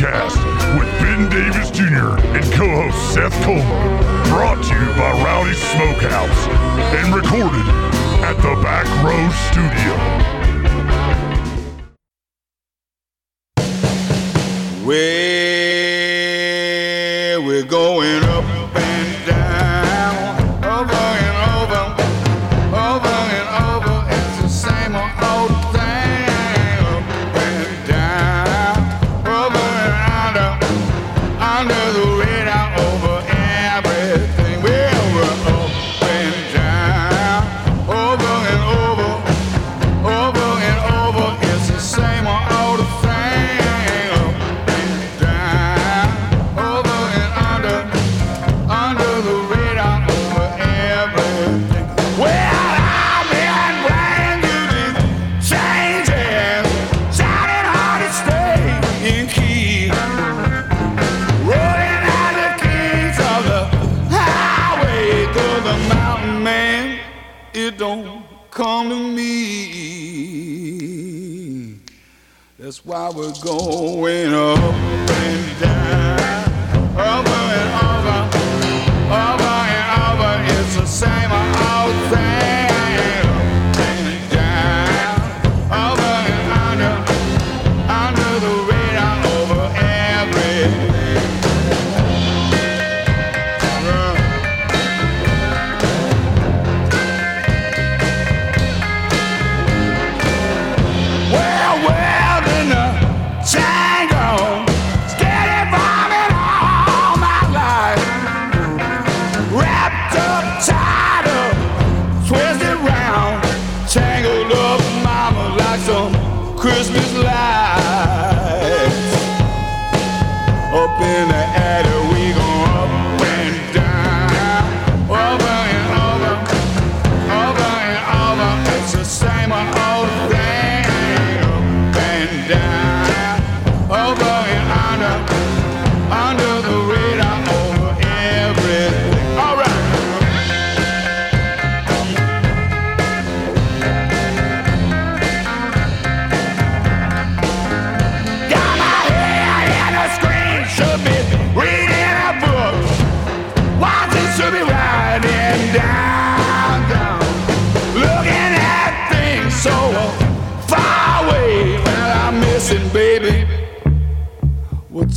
Podcast with Ben Davis Jr. and co-host Seth Coleman. Brought to you by Rowdy Smokehouse and recorded at the Back Row Studio. Well,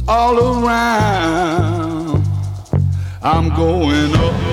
all around? I'm going up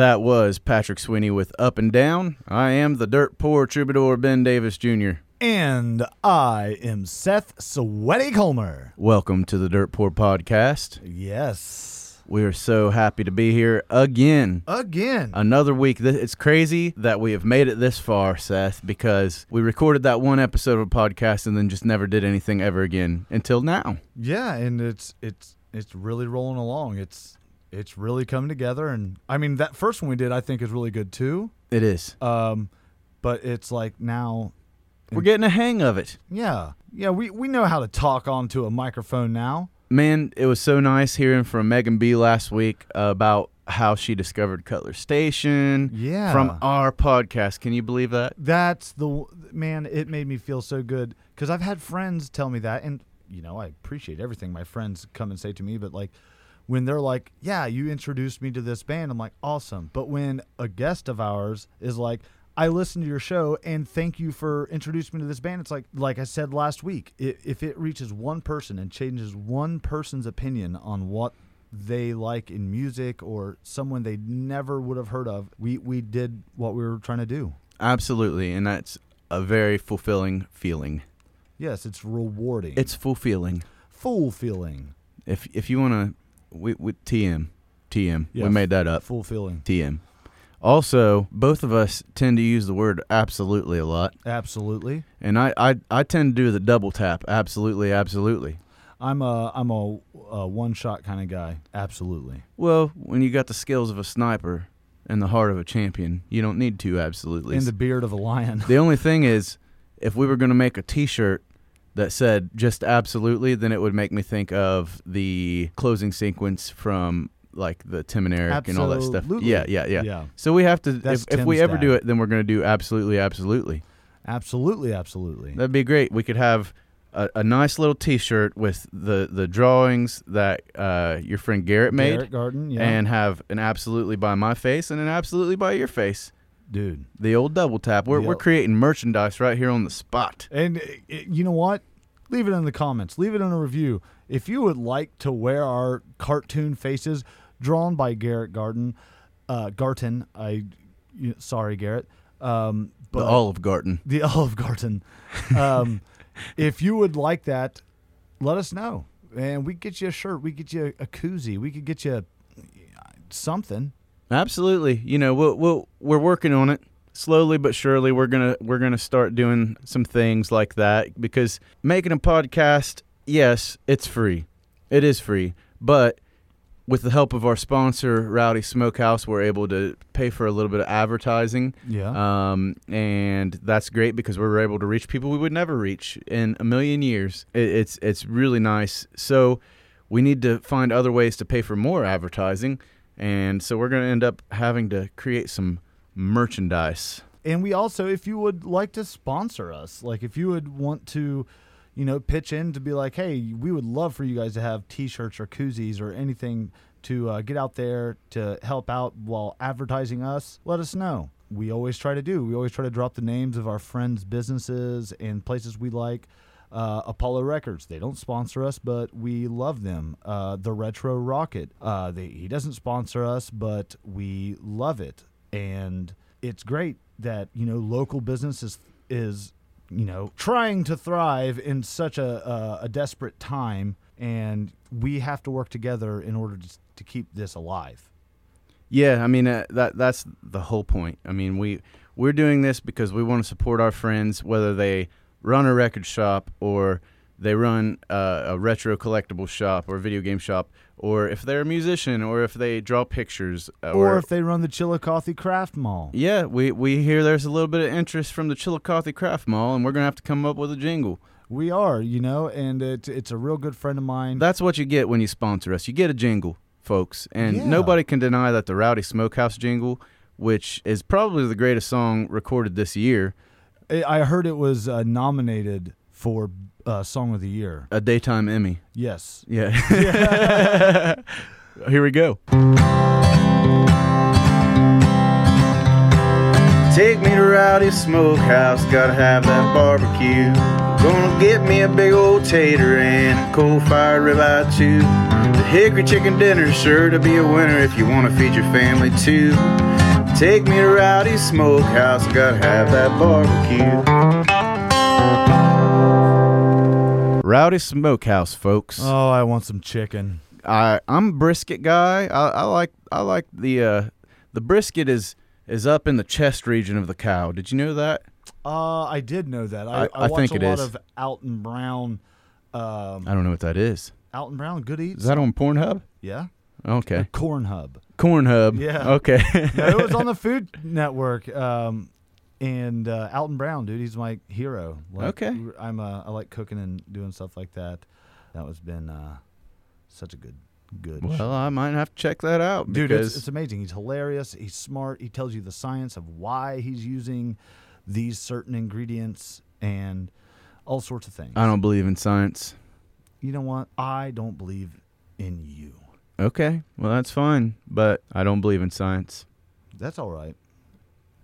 That was Patrick Sweeney with Up and Down. I am the dirt poor troubadour Ben Davis Jr. And I am Seth Sweaty Colmer. Welcome to the Dirt Poor Podcast. Yes. We are so happy to be here again. Again. Another week. Th- It's crazy that we have made it this far, Seth, because we recorded that one episode of a podcast and then just never did anything ever again until now. yeah, and it's it's it's really rolling along. It's it's really come together and I mean that first one we did I think is really good too. It is. Um but it's like now We're getting a hang of it. yeah. Yeah, we we know how to talk onto a microphone now. Man, it was so nice hearing from Megan B last week about how she discovered Cutler Station Yeah. from our podcast. Can you believe that? That's the man. It made me feel so good because I've had friends tell me that, and you know I appreciate everything my friends come and say to me. But like when they're like, "Yeah, you introduced me to this band," I'm like, "Awesome." But when a guest of ours is like, "I listened to your show and thank you for introducing me to this band," it's like, like I said last week, if it reaches one person and changes one person's opinion on what they like in music or someone they never would have heard of, we we did what we were trying to do. Absolutely, and that's a very fulfilling feeling. Yes, it's rewarding. It's fulfilling. fulfilling. If if you want to, we, we TM, TM. Yeah, we made that up. Fulfilling. TM. Also, both of us tend to use the word absolutely a lot, Absolutely. and I I, I tend to do the double tap. Absolutely, absolutely. I'm a I'm a, a one shot kind of guy. Absolutely. Well, when you got the skills of a sniper and the heart of a champion, you don't need two absolutely. In the beard of a lion. The only thing is, if we were going to make a T-shirt that said just absolutely, then it would make me think of the closing sequence from like the Tim and Eric and all that stuff. Yeah, yeah, yeah. Yeah. So we have to. That's If, if we Tim's ever do it, then we're going to do absolutely, absolutely. Absolutely. Absolutely. That'd be great. We could have. A, a nice little T-shirt with the, the drawings that uh, your friend Garrett made, Garrett Garden. Yeah. and have an absolutely by my face and an absolutely by your face. Dude. The old double tap. We're, The we're old- creating merchandise right here on the spot. And uh, you know what? Leave it in the comments. Leave it in a review. If you would like to wear our cartoon faces drawn by Garrett Garden, uh, Garten. I, you, sorry, Garrett. Um, but the Olive Garden. the Olive Garden. Um, if you would like that, let us know, and we get you a shirt. We get you a koozie. We could get you something. Absolutely. You know, we'll, we'll we're working on it slowly but surely. We're gonna we're gonna start doing some things like that because making a podcast, yes, it's free. It is free, but with the help of our sponsor, Rowdy Smokehouse, we're able to pay for a little bit of advertising. Yeah. Um, and that's great because we're able to reach people we would never reach in a million years. It, it's it's really nice. So we need to find other ways to pay for more advertising, and so we're going to end up having to create some merchandise. And we also, if you would like to sponsor us, like if you would want to, you know, pitch in to be like, hey, we would love for you guys to have T-shirts or koozies or anything to uh, get out there to help out while advertising us. Let us know. We always try to do. We always try to drop the names of our friends' businesses and places we like. Uh, Apollo Records, they don't sponsor us, but we love them. Uh, the Retro Rocket, uh, they, he doesn't sponsor us, but we love it, and it's great that you know local business is is you know trying to thrive in such a a, a desperate time, and we have to work together in order to, to keep this alive. Yeah, I mean uh, that that's the whole point. I mean we we're doing this because we want to support our friends, whether they run a record shop or they run uh, a retro collectible shop or a video game shop, or if they're a musician, or if they draw pictures, uh, Or if they run the Chillicothe Craft Mall. yeah, we we hear there's a little bit of interest from the Chillicothe Craft Mall, and we're gonna have to come up with a jingle. We are, you know, and it's it's a real good friend of mine. That's what you get when you sponsor us. You get a jingle, folks, and Yeah. nobody can deny that the Rowdy Smokehouse jingle, which is probably the greatest song recorded this year, I I heard it was uh, nominated for uh, Song of the Year. a daytime Emmy. Yes. Yeah. Here we go. Take me to Rowdy Smokehouse, gotta have that barbecue. Gonna get me a big old tater and a coal fired ribeye too. The hickory chicken dinner's sure to be a winner if you wanna feed your family too. Take me to Rowdy Smokehouse, I gotta have that barbecue. Rowdy Smokehouse, folks. Oh, I want some chicken. I I'm a brisket guy. I, I like I like the uh the brisket is is up in the chest region of the cow. Did you know that? Uh, I did know that. I, I- I, I watch think a it lot is. of Alton Brown. Um, I don't know what that is. Alton Brown, good eats. Is that on Pornhub? yeah? Okay. Corn Hub. Corn Hub. Yeah. Okay. No, it was on the Food Network. Um, and uh, Alton Brown, dude, he's my hero. Like, Okay. I'm uh, I like cooking and doing stuff like that. That was been uh, such a good, good. show. well, I might have to check that out dude, it's, it's amazing. He's hilarious. He's smart. He tells you the science of why he's using these certain ingredients and all sorts of things. I don't believe in science. you know what? I don't believe in you. Okay, well that's fine, but I don't believe in science. That's all right.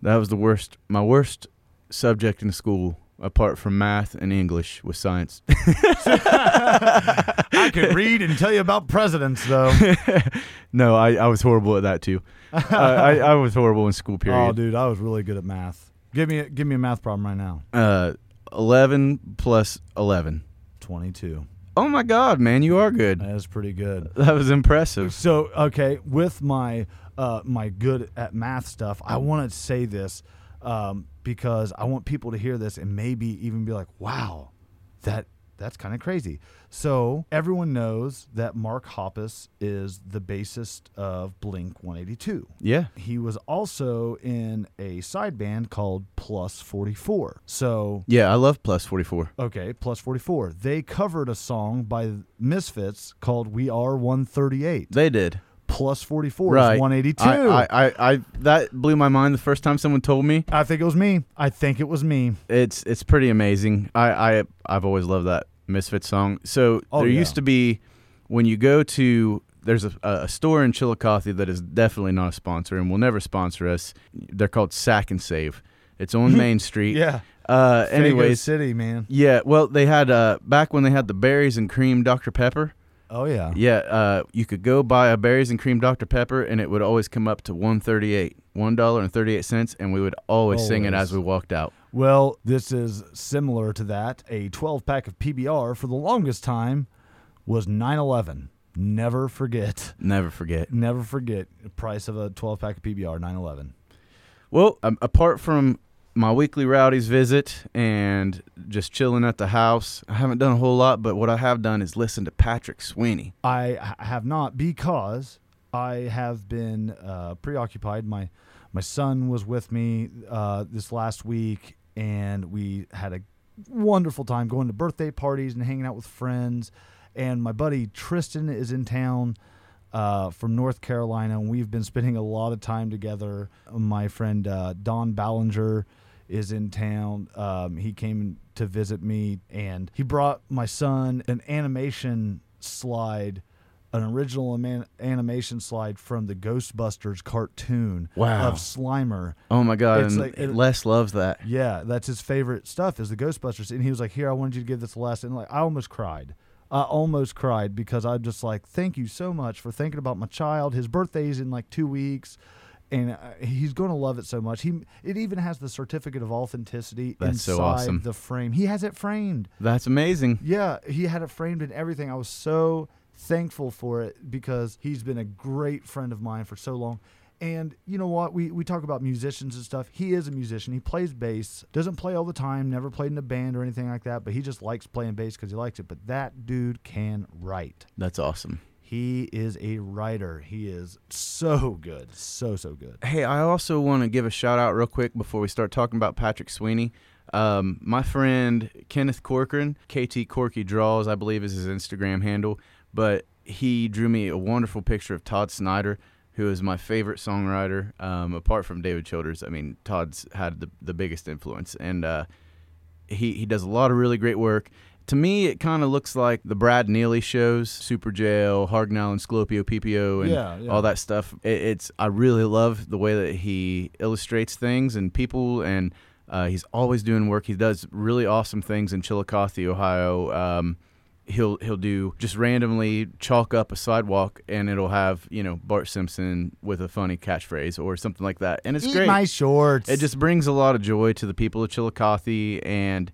That was the worst. My worst subject in school, apart from math and English, was science. I could read and tell you about presidents, though. no, I, I was horrible at that too. uh, I, I was horrible in school. Period. oh, Period. dude, I was really good at math. Give me a, give me a math problem right now. Uh, eleven plus eleven. Twenty-two. Oh my God, man, you are good. That is pretty good. That was impressive. So okay, with my uh, my good at math stuff, I want to say this um, because I want people to hear this and maybe even be like, "Wow, that that's kind of crazy." So everyone knows that Mark Hoppus is the bassist of Blink 182. Yeah. He was also in a side band called Plus 44. So Yeah, I love plus forty four. Okay, plus 44. They covered a song by Misfits called We Are 138. They did. Plus 44 right. is 182. I, I, I, I that blew my mind the first time someone told me. I think it was me. I think it was me. It's it's pretty amazing. I, I I've always loved that Misfit song. So Oh, there yeah. used to be when you go to there's a, a store in Chillicothe that is definitely not a sponsor and will never sponsor us. They're called Sack and Save. It's on Main Street. Yeah. Uh, Fago City, man. yeah. Well, they had uh back when they had the berries and cream Dr Pepper. Oh, yeah. Yeah, uh, you could go buy a berries and cream Dr Pepper, and it would always come up to one thirty eight, one dollar and thirty eight cents, and we would always, sing it as we walked out. Well, this is similar to that. A 12 pack of PBR for the longest time was 911. Never forget. Never forget. Never forget the price of a 12 pack of PBR, 911. Well, um, apart from my weekly rowdies visit and just chilling at the house, I haven't done a whole lot. But what I have done is listen to Patrick Sweeney. I have not because I have been uh, preoccupied. My my son was with me uh, this last week, and we had a wonderful time going to birthday parties and hanging out with friends. And my buddy Tristan is in town uh, from North Carolina, and we've been spending a lot of time together. My friend uh, Don Ballinger is in town. Um, he came to visit me, and he brought my son an animation slide, an original animation slide from the Ghostbusters cartoon Wow. of Slimer. Oh my God! Like- it- Les loves that. Yeah, that's his favorite stuff is the Ghostbusters. And he was like, "Here, I wanted you to give this a lesson." And like, I almost cried. I almost cried because I'm just like, "Thank you so much for thinking about my child. His birthday's in like two weeks." And uh, he's going to love it so much. He it even has the certificate of authenticity That's inside so awesome. the frame. He has it framed. That's amazing. Yeah, he had it framed and everything. I was so thankful for it because he's been a great friend of mine for so long. And you know what? We we talk about musicians and stuff. He is a musician. He plays bass. Doesn't play all the time. Never played in a band or anything like that. But he just likes playing bass because he likes it. But that dude can write. That's awesome. He is a writer. He is so good. So so good. Hey, I also want to give a shout out real quick before we start talking about Patrick Sweeney. Um, my friend Kenneth Corcoran, KT Corky Draws, I believe is his Instagram handle, but he drew me a wonderful picture of Todd Snider, who is my favorite songwriter, um, apart from David Childers. I mean, Todd's had the, the biggest influence, and uh, he, he does a lot of really great work. To me, it kind of looks like the Brad Neely shows, Super Jail, Harg Nallin Sclopio Peepio, and Yeah, yeah. all that stuff. It, it's I really love the way that he illustrates things and people, and uh, he's always doing work. He does really awesome things in Chillicothe, Ohio. Um, he'll he'll do just randomly chalk up a sidewalk, and it'll have you know Bart Simpson with a funny catchphrase or something like that, and it's Eat great. my shorts. It just brings a lot of joy to the people of Chillicothe, and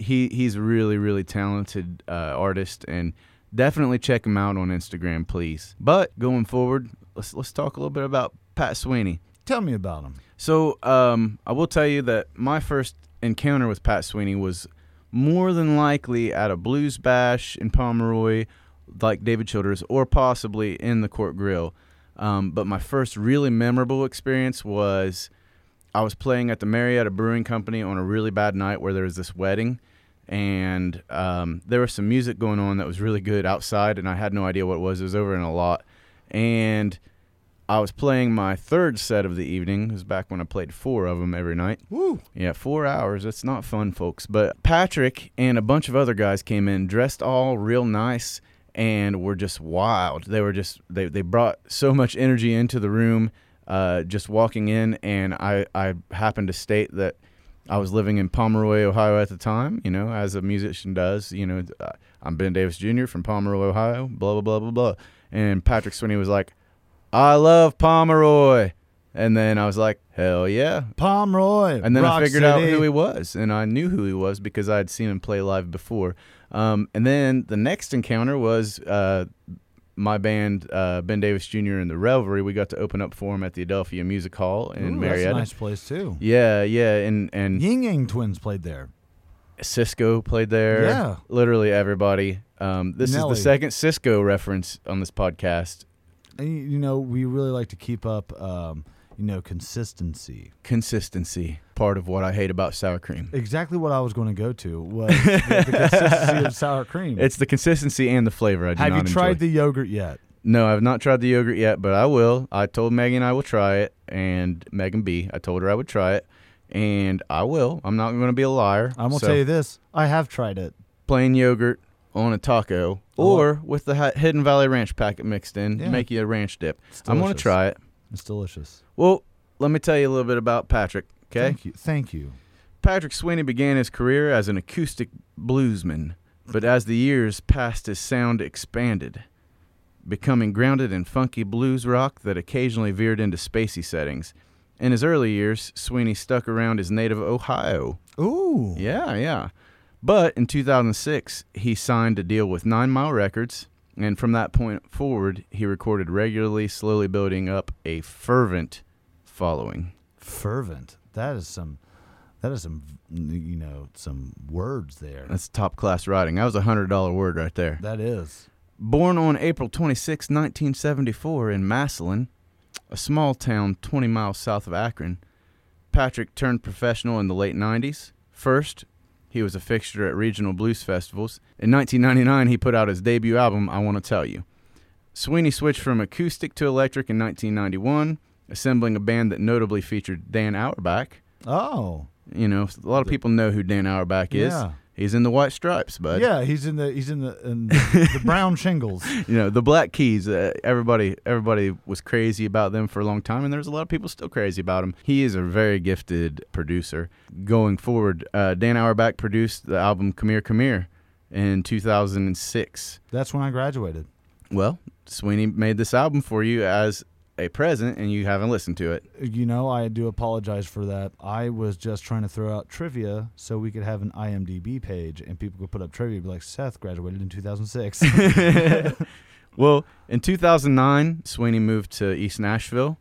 he he's a really really talented uh, artist, and definitely check him out on Instagram, please. But going forward, let's let's talk a little bit about Pat Sweeney. Tell me about him. So um, I will tell you that my first encounter with Pat Sweeney was more than likely at a blues bash in Pomeroy, like David Childers, or possibly in the Court Grill. Um, but my first really memorable experience was I was playing at the Marietta Brewing Company on a really bad night where there was this wedding, and um, there was some music going on that was really good outside, and I had no idea what it was. It was over in a lot, and I was playing my third set of the evening. It was back when I played four of them every night. Woo. Yeah, four hours. That's not fun, folks. But Patrick and a bunch of other guys came in dressed all real nice, and were just wild. They were just they they brought so much energy into the room. Uh, just walking in, and I I happened to state that I was living in Pomeroy, Ohio at the time. You know, as a musician does. You know, uh, I'm Ben Davis Jr. from Pomeroy, Ohio. Blah blah blah blah blah. And Patrick Sweeney was like, "I love Pomeroy," and then I was like, "Hell yeah!" Pomeroy. And then Rock I figured out who he was, and I knew who he was because I had seen him play live before. Um, and then the next encounter was uh, my band, uh, Ben Davis Jr. and the Revelry. We got to open up for him at the Adelphia Music Hall in Ooh, that's Marietta. a nice place too. Yeah, yeah, and and Ying Yang Twins played there. Sisqó played there. Yeah. literally everybody. Um, this Nelly. is the second Sisqó reference on this podcast. And, you you know, we really like to keep up, um, you know, consistency. Consistency, part of what I hate about sour cream. Exactly what I was going to go to was the, the consistency of sour cream. It's the consistency and the flavor. I do Have you tried enjoy. the yogurt yet? No, I've not tried the yogurt yet, but I will. I told Megan I will try it, and Megan B. I told her I would try it, and I will. I'm not going to be a liar. I'm gonna So, tell you this: I have tried it. plain yogurt on a taco, love- or with the Hidden Valley Ranch packet mixed in, Yeah. make you a ranch dip. I'm going to try it. It's delicious. Well, let me tell you a little bit about Patrick. Okay, Thank you. Thank you. Patrick Sweeney began his career as an acoustic bluesman, but as the years passed, his sound expanded, becoming grounded in funky blues rock that occasionally veered into spacey settings. In his early years, Sweeney stuck around his native Ohio. Ooh. Yeah, yeah. But in 2006, he signed a deal with Nine Mile Records, and from that point forward, he recorded regularly, slowly building up a fervent following. Fervent. That is some. That is some. You know, some words there. That's top class writing. That was a hundred dollar word right there. That is. Born on April 26, 1974, in Massillon, a small town 20 miles south of Akron, Patrick turned professional in the late 90s. First, he was a fixture at regional blues festivals. In 1999, he put out his debut album, I Want to Tell You. Sweeney switched from acoustic to electric in 1991, assembling a band that notably featured Dan Auerbach. Oh. You know, a lot of people know who Dan Auerbach is. Yeah. He's in the White Stripes, bud. Yeah, he's in the he's in the in the, the brown shingles. you know the black keys uh, everybody everybody was crazy about them for a long time and there's a lot of people still crazy about him he is a very gifted producer going forward uh, dan auerbach produced the album come here come here in 2006 That's when I graduated. well sweeney made this album for you as a present and you haven't listened to it You know, I do apologize for that. I was just trying to throw out trivia so we could have an IMDb page and people could put up trivia. Be like, Seth graduated in 2006. well in 2009 sweeney moved to east nashville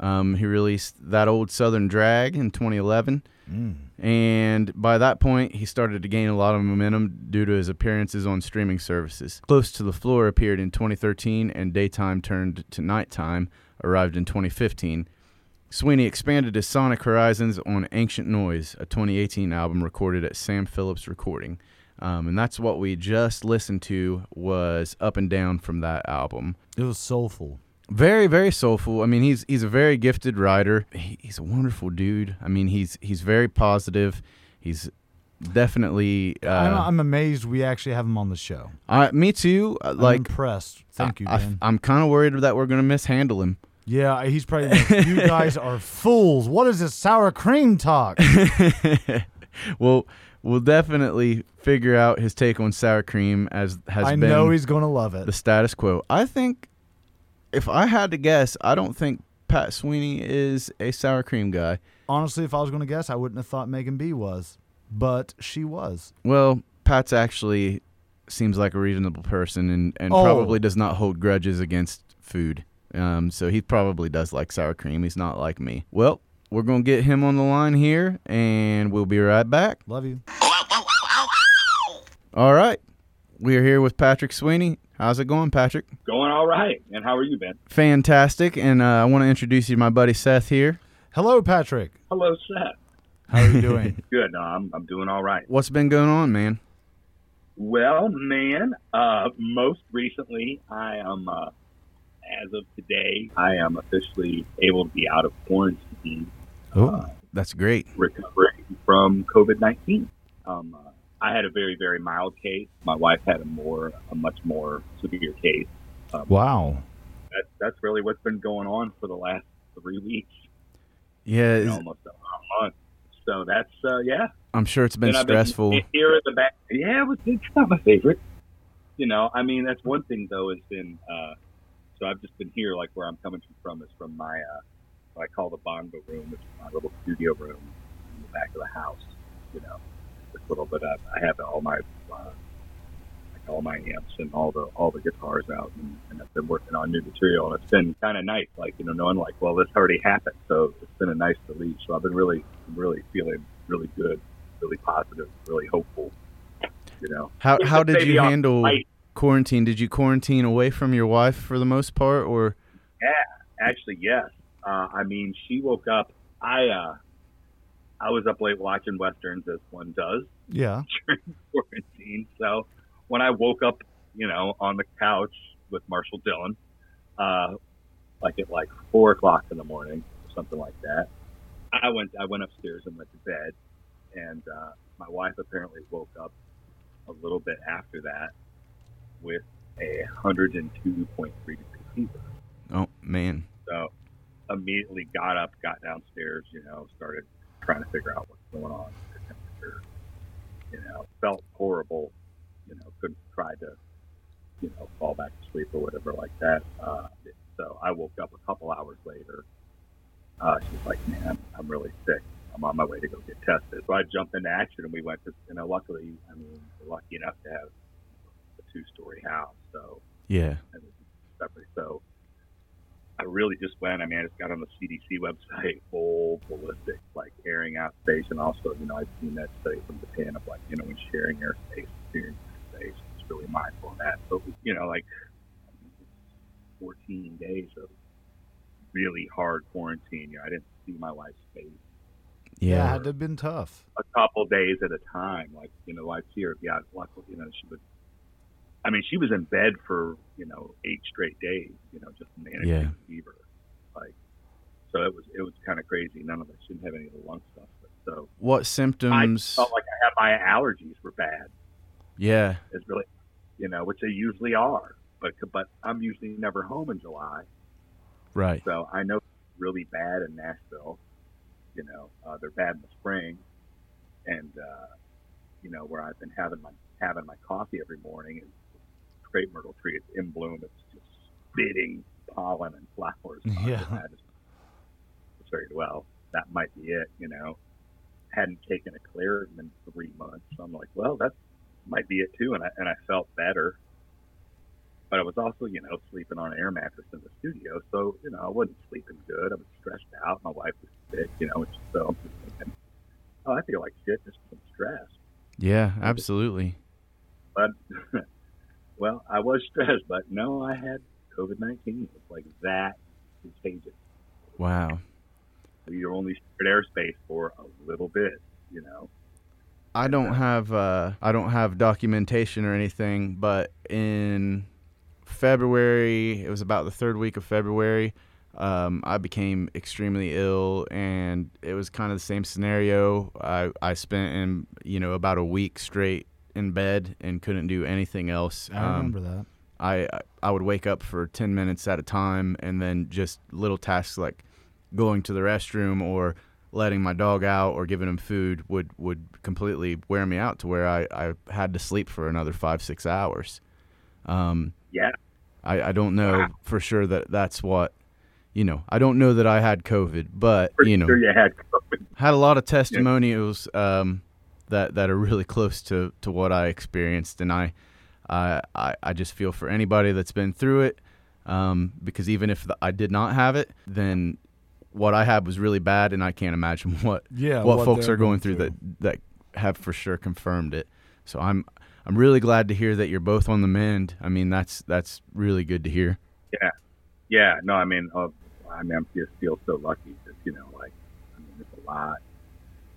um, he released that old southern drag in 2011 mm. and by that point he started to gain a lot of momentum due to his appearances on streaming services. Close to the Floor appeared in 2013 and Daytime Turned to Nighttime arrived in 2015. Sweeney expanded his sonic horizons on Ancient Noise, a 2018 album recorded at Sam Phillips Recording. Um, and that's what we just listened to was Up and Down from that album. It was soulful. Very, very soulful. I mean, he's he's a very gifted writer. He, he's a wonderful dude. I mean, he's he's very positive. He's definitely. Uh, I'm, I'm amazed we actually have him on the show. I, me too. uh, I'm Like, impressed. Thank you, I, Dan. am kind of worried that we're gonna mishandle him. yeah, he's probably like, you guys are fools. What is this sour cream talk? Well, we'll definitely figure out his take on sour cream as has I been know he's going to love it. the status quo. I think, if I had to guess, I don't think Pat Sweeney is a sour cream guy. Honestly, if I was going to guess, I wouldn't have thought Megan B was, but she was. Well, Pat's actually seems like a reasonable person and, and Oh. probably does not hold grudges against food. Um, so he probably does like sour cream. He's not like me. Well, we're going to get him on the line here and we'll be right back. Love you. All right. We're here with Patrick Sweeney. How's it going, Patrick? Going all right. And how are you, Ben? Fantastic. And uh, I want to introduce you to my buddy Seth here. Hello, Patrick. Hello, Seth. How are you doing? Good. No, I'm I'm doing all right. What's been going on, man? Well, man, uh, most recently, I am, uh, as of today, I am officially able to be out of quarantine, Oh, that's great. recovering from COVID 19. Um, uh, I had a very very mild case. My wife had a more a much more severe case. Um, Wow. That's that's really what's been going on for the last three weeks, Yeah, you know, is- almost a month. So that's uh, yeah. I'm sure it's been And stressful. here at the back. Yeah, it was, it's not my favorite. You know, I mean, that's one thing though. Has been uh, so I've just been here, like where I'm coming from is from my uh, what I call the bongo room, which is my little studio room in the back of the house. You know, this little bit. Of, I have all my uh, all my amps and all the all the guitars out, and, and I've been working on new material, and it's been kind of nice. Like you know, knowing like, well, this already happened, so it's been a nice release. So I've been really, really feeling really good really positive, really hopeful. You know, How Just how did you handle light. quarantine? Did you quarantine away from your wife for the most part, or Yeah, actually, yes. Uh, I mean, she woke up. I uh, I was up late watching westerns, as one does Yeah. during quarantine. So when I woke up, you know, on the couch with Marshall Dillon, uh, like at like four o'clock in the morning, or something like that, I went I went upstairs and went to bed, and uh, my wife apparently woke up a little bit after that with a 102.3 degree fever. oh man, So immediately got up, got downstairs, you know, started trying to figure out what's going on with the temperature. You know, felt horrible. You know, couldn't try to, you know, fall back to sleep or whatever like that. Uh, so I woke up a couple hours later. Uh, she's like, man, I'm really sick. I'm on my way to go get tested. So I jumped into action and we went to, you know, luckily, I mean, we're lucky enough to have a two story house. So yeah, separate. So I really just went. I mean, I just got on the CDC website, full ballistic, like airing out space, and also, you know, I've seen that study from Japan of like, you know, when sharing airspace, space, it's really mindful of that. So, you know, like 14 days of really hard quarantine. You know, I didn't see my wife's face Yeah. yeah, it had to have been tough. a couple days at a time. Like, you know, I'd see her, yeah, luckily, you know, she would, I mean, she was in bed for, you know, eight straight days, you know, just managing Yeah. fever. Like, so it was, it was kind of crazy. None of us didn't have any of the lung stuff. But, so what symptoms? I felt like I had my allergies were bad. Yeah, Is really, you know, which they usually are. But, but I'm usually never home in July. right. So I know it's really bad in Nashville. You know, uh, they're bad in the spring, and uh, you know where I've been having my having my coffee every morning is crepe myrtle tree. It's in bloom. It's just spitting pollen and flowers. I Yeah. just had to- I figured, well, that might be it. You know, hadn't taken a Claritin in three months. So I'm like, well, that might be it too. And I and I felt better but I was also, you know, sleeping on an air mattress in the studio. So, you know, I wasn't sleeping good. I was stressed out. My wife was sick, you know, so I'm just thinking, oh, I feel like shit just from stress. Yeah, absolutely. But, well, I was stressed, but no, I had COVID 19. It's like that contagious. Wow. You're only shared airspace for a little bit, you know. I don't have uh, I don't have documentation or anything, but in February, it was about the third week of February, um, I became extremely ill, and it was kind of the same scenario. I I spent in you know about a week straight in bed and couldn't do anything else. I Um, remember that. I I would wake up for 10 minutes at a time and then just little tasks like going to the restroom or letting my dog out or giving him food would would completely wear me out to where I, I had to sleep for another five six hours. Um, Yeah. I, I don't know Wow. for sure that that's what you know. I don't know that I had COVID, but Pretty you know sure you had COVID. had a lot of testimonials um, that that are really close to, to what I experienced, and I, I I I just feel for anybody that's been through it, um, because even if the, I did not have it, then what I had was really bad, and I can't imagine what Yeah. what, folks they're are going through, that that have for sure confirmed it. So I'm I'm really glad to hear that you're both on the mend. I mean that's that's really good to hear. Yeah, yeah. no, I mean, uh, I mean, I just feel so lucky that you know, like, I mean, there's a lot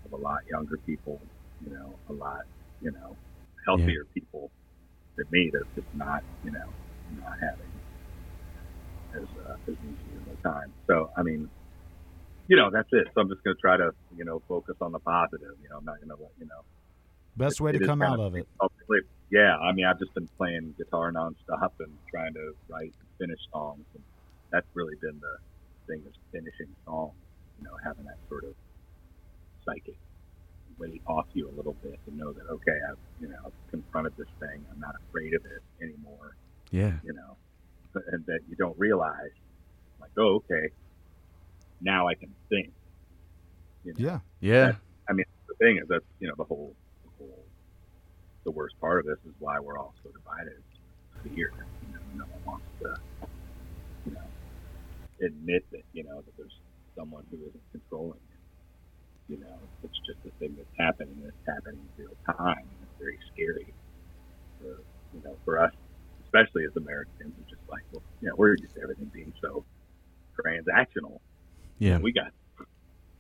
of a lot younger people, you know, a lot, you know, healthier people than me that's just not, you know, not having as uh, as easy of a time. So, I mean, you know, that's it. So I'm just going to try to, you know, focus on the positive. You know, I'm not going to let, you know, Best way to It come out of it. Yeah. I mean, I've just been playing guitar nonstop and trying to write and finish songs, and that's really been the thing is finishing songs. You know, having that sort of psychic weight off you a little bit to know that okay, I've you know I've confronted this thing. I'm not afraid of it anymore. Yeah. You know, and that you don't realize, like, oh, okay, now I can think. You know? Yeah. Yeah. I mean, the thing is that's you know the whole, the whole, the worst part of this is why we're all so divided. here. you know, no one wants to, you know, admit that you know that there's someone who isn't controlling you. You know, it's just a thing that's happening. and It's happening in real time. And it's very scary. For, you know, for us, especially as Americans, it's just like, well, you know, we're used to everything being so transactional. Yeah. We got,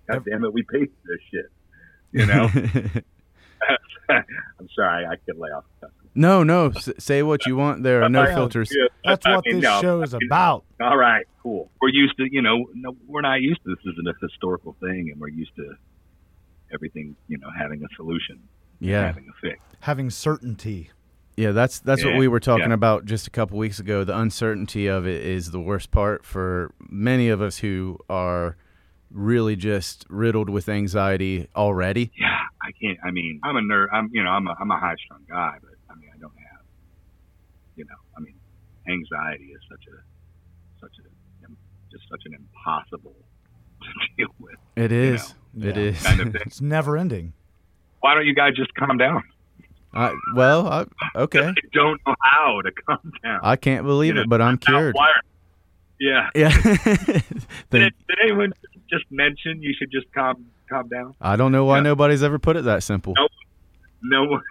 God damn it, we paid for this shit. You know, I'm sorry, I could lay off. the no, no. S- say what you want. There are no filters. Yeah, That's I what mean, this no, show is I mean, about. All right, cool. We're used to, you know, no, we're not used to this. Isn't a historical thing, and we're used to everything, you know, having a solution, Yeah. having a fix. Having certainty. Yeah, that's that's what we were talking yeah. about just a couple weeks ago. The uncertainty of it is the worst part for many of us who are really just riddled with anxiety already. Yeah, I can't. I mean, I'm a nerd. I'm, you know, I'm a, I'm a high strung guy, but I mean, I don't have, you know, I mean, anxiety is such a, such a, just such an impossible to deal with. It is. It Yeah. is. Kind of. It's never ending. Why don't you guys just calm down? I, well, I, okay. I don't know how to calm down. I can't believe You it, know, but I'm I'm cured. wired. Yeah. Yeah. Did, did anyone just mention you should just calm calm down? I don't know why Yeah. nobody's ever put it that simple. Nope. No one,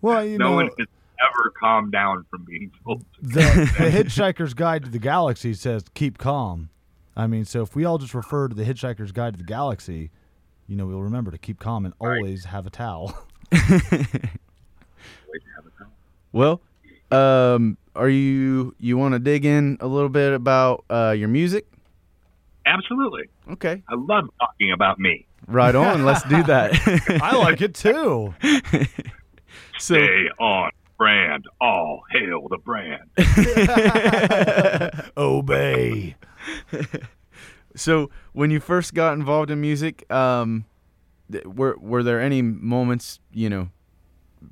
Well, you no know, one has ever calmed down from being told. to. the, the Hitchhiker's Guide to the Galaxy says keep calm. I mean, so if we all just refer to the Hitchhiker's Guide to the Galaxy, you know, we'll remember to keep calm and Right. always have a towel. Wait to have a calm. Well, um, are you you want to dig in a little bit about uh, your music? Absolutely. Okay, I love talking about me. right on. Let's do that. I like it too. so, Stay on brand. All hail the brand. Obey. so when you first got involved in music, um, th- were were there any moments, you know,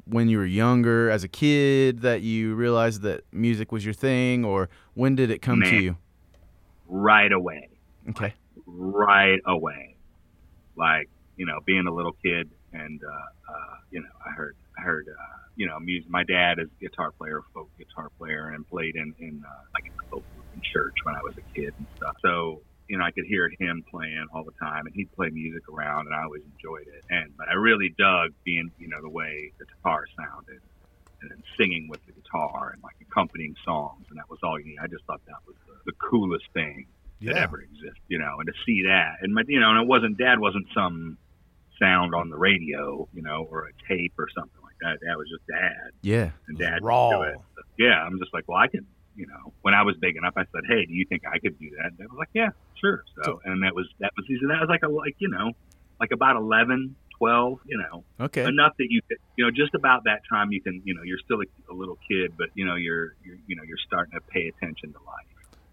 when you were younger as a kid that you realized that music was your thing, or when did it come to you? Right away. Okay. Right away. Like, you know, being a little kid and, uh, uh, you know, I heard, I heard, uh, you know, music. My dad is a guitar player, folk guitar player, and played in, in uh, like a in church when I was a kid and stuff. So, you know, I could hear him playing all the time, and he'd play music around, and I always enjoyed it. And but I really dug being, you know, the way the guitar sounded, and then singing with the guitar and like accompanying songs, and that was all you need. I just thought that was the, the coolest thing that ever existed, you know, and to see that, and my, you know, and it wasn't Dad wasn't some sound on the radio, you know, or a tape or something like that. That was just Dad, Yeah. and Dad Raw. do it. Yeah, I'm just like, well, I could, you know, when I was big enough, I said, hey, do you think I could do that? And Dad was like, yeah, sure. So, and that was that was that was like a like you know, like about 11, 12, you know, Okay. enough that you could, you know, just about that time you can, you know, you're still a, a little kid, but you know, you're, you're, you know, you're starting to pay attention to life.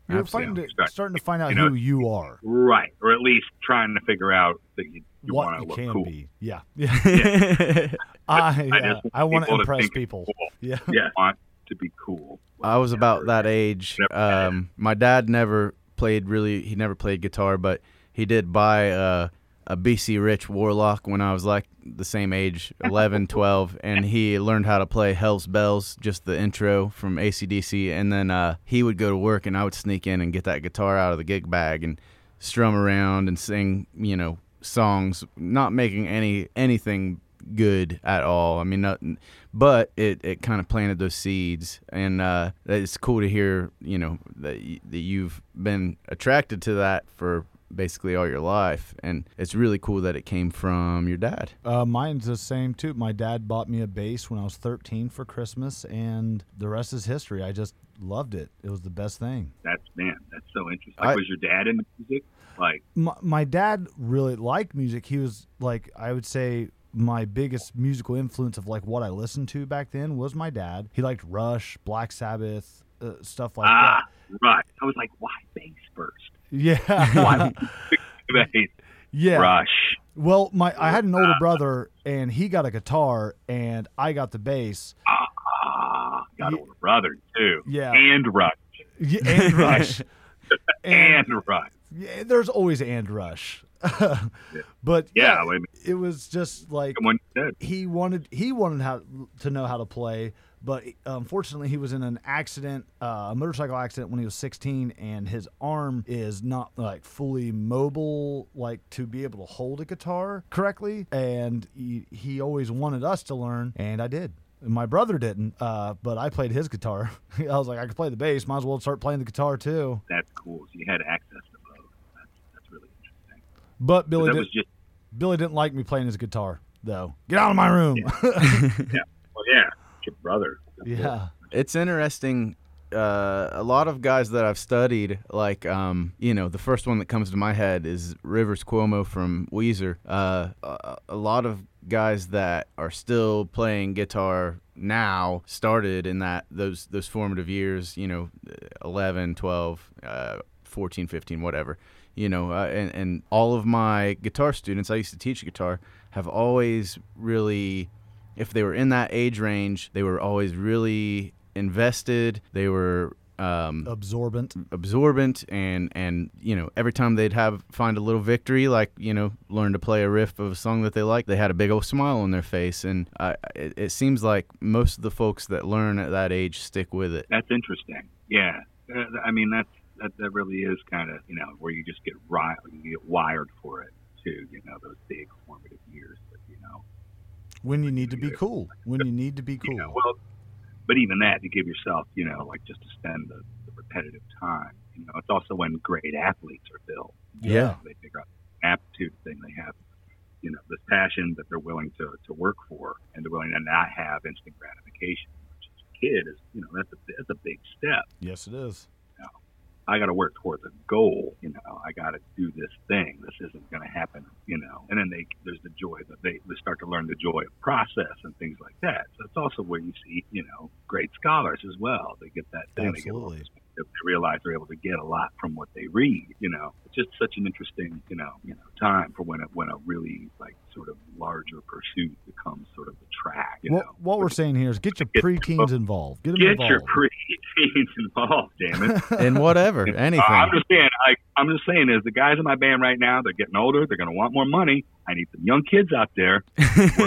You're Absolutely. fighting to, Start- starting to find out you know- who you are, Right. Or at least trying to figure out that you, you want to look can cool. be. Yeah. Yeah. I, I yeah, just I want to impress people. cool. Yeah. Yeah. Want to be cool. I was about that age. Never had it. Um, my dad never played really. He never played guitar, but he did buy a, a BC Rich Warlock when I was like the same age, 11, 12, and he learned how to play Hell's Bells, just the intro from ACDC, and then uh, he would go to work, and I would sneak in and get that guitar out of the gig bag and strum around and sing, you know, songs, not making any anything good at all. I mean, nothing, but it, it kind of planted those seeds, and uh, it's cool to hear, you know, that y- that you've been attracted to that for basically all your life, and it's really cool that it came from your dad. Uh, mine's the same too. My dad bought me a bass when I was 13 for Christmas, and the rest is history. I just loved it. It was the best thing. That's man. That's so interesting. Like, I- was your dad into music? Like, My, my dad really liked music. He was like, I would say, my biggest musical influence of like what I listened to back then was my dad. He liked Rush, Black Sabbath, uh, stuff like ah, right. I was like, why bass first? Yeah. Why bass? yeah. Rush. Well, my I had an older brother and he got a guitar and I got the bass. Ah, got Ye- older brother too. Yeah. and Rush. Yeah, and Rush. And, Rush. yeah, there's always and Rush. but Yeah, yeah, it was just like Come on, you said. he wanted he wanted how to know how to play, but unfortunately he was in an accident, uh, a motorcycle accident when he was 16, and his arm is not like fully mobile, like to be able to hold a guitar correctly. And he, he always wanted us to learn, and I did. My brother didn't, uh, but I played his guitar. I was like, I could play the bass, might as well start playing the guitar too. That's cool. So you had access to both. That's, that's really interesting. But Billy that did, was just Billy didn't like me playing his guitar though. Get out of my room. Yeah, well, yeah, it's your brother. yeah. It's interesting. Uh, a lot of guys that I've studied, like um, you know, the first one that comes to my head is Rivers Cuomo from Weezer. Uh, a, a lot of guys that are still playing guitar now started in that those those formative years. You know, 11, 12, uh, 14, 15, whatever. You know, uh, and and all of my guitar students, I used to teach guitar, have always really if they were in that age range, they were always really invested. They were um, Absorbent. absorbent, and and you know every time they'd have find a little victory, like you know learn to play a riff of a song that they like, they had a big old smile on their face, and I, it, it seems like most of the folks that learn at that age stick with it. That's interesting. Yeah, Uh, I mean that's that, that really is kind of you know where you just get ri- you get wired for it too. You know those big formative years, but you know, When you need to be cool. When you need to be cool. you know, well, but even that to give yourself, you know, like just to spend the, the repetitive time. You know, it's also when great athletes are built. Yeah. they figure out the aptitude thing they have. You know, this passion that they're willing to, to work for, and they're willing to not have instant gratification. Which as a kid is, you know, that's a that's a big step. Yes, it is. I got to work towards a goal. You know, I got to do this thing. This isn't going to happen. You know, and then they there's the joy that they they start to learn the joy of process and things like that. So it's also where you see you know great scholars as well. They get that thing. They, get a little they realize they're able to get a lot from what they read. You know, it's just such an interesting you know you know time for when a when a really like sort of larger pursuit becomes sort of the track. You What, know, what we're saying here is get your Get- preteens involved. Get them get involved. your pre-teens involved. Damn it. And whatever, Uh, anything. I'm just saying. I, I'm just saying is the guys in my band right now. They're getting older. They're going to want more money. I need some young kids out there.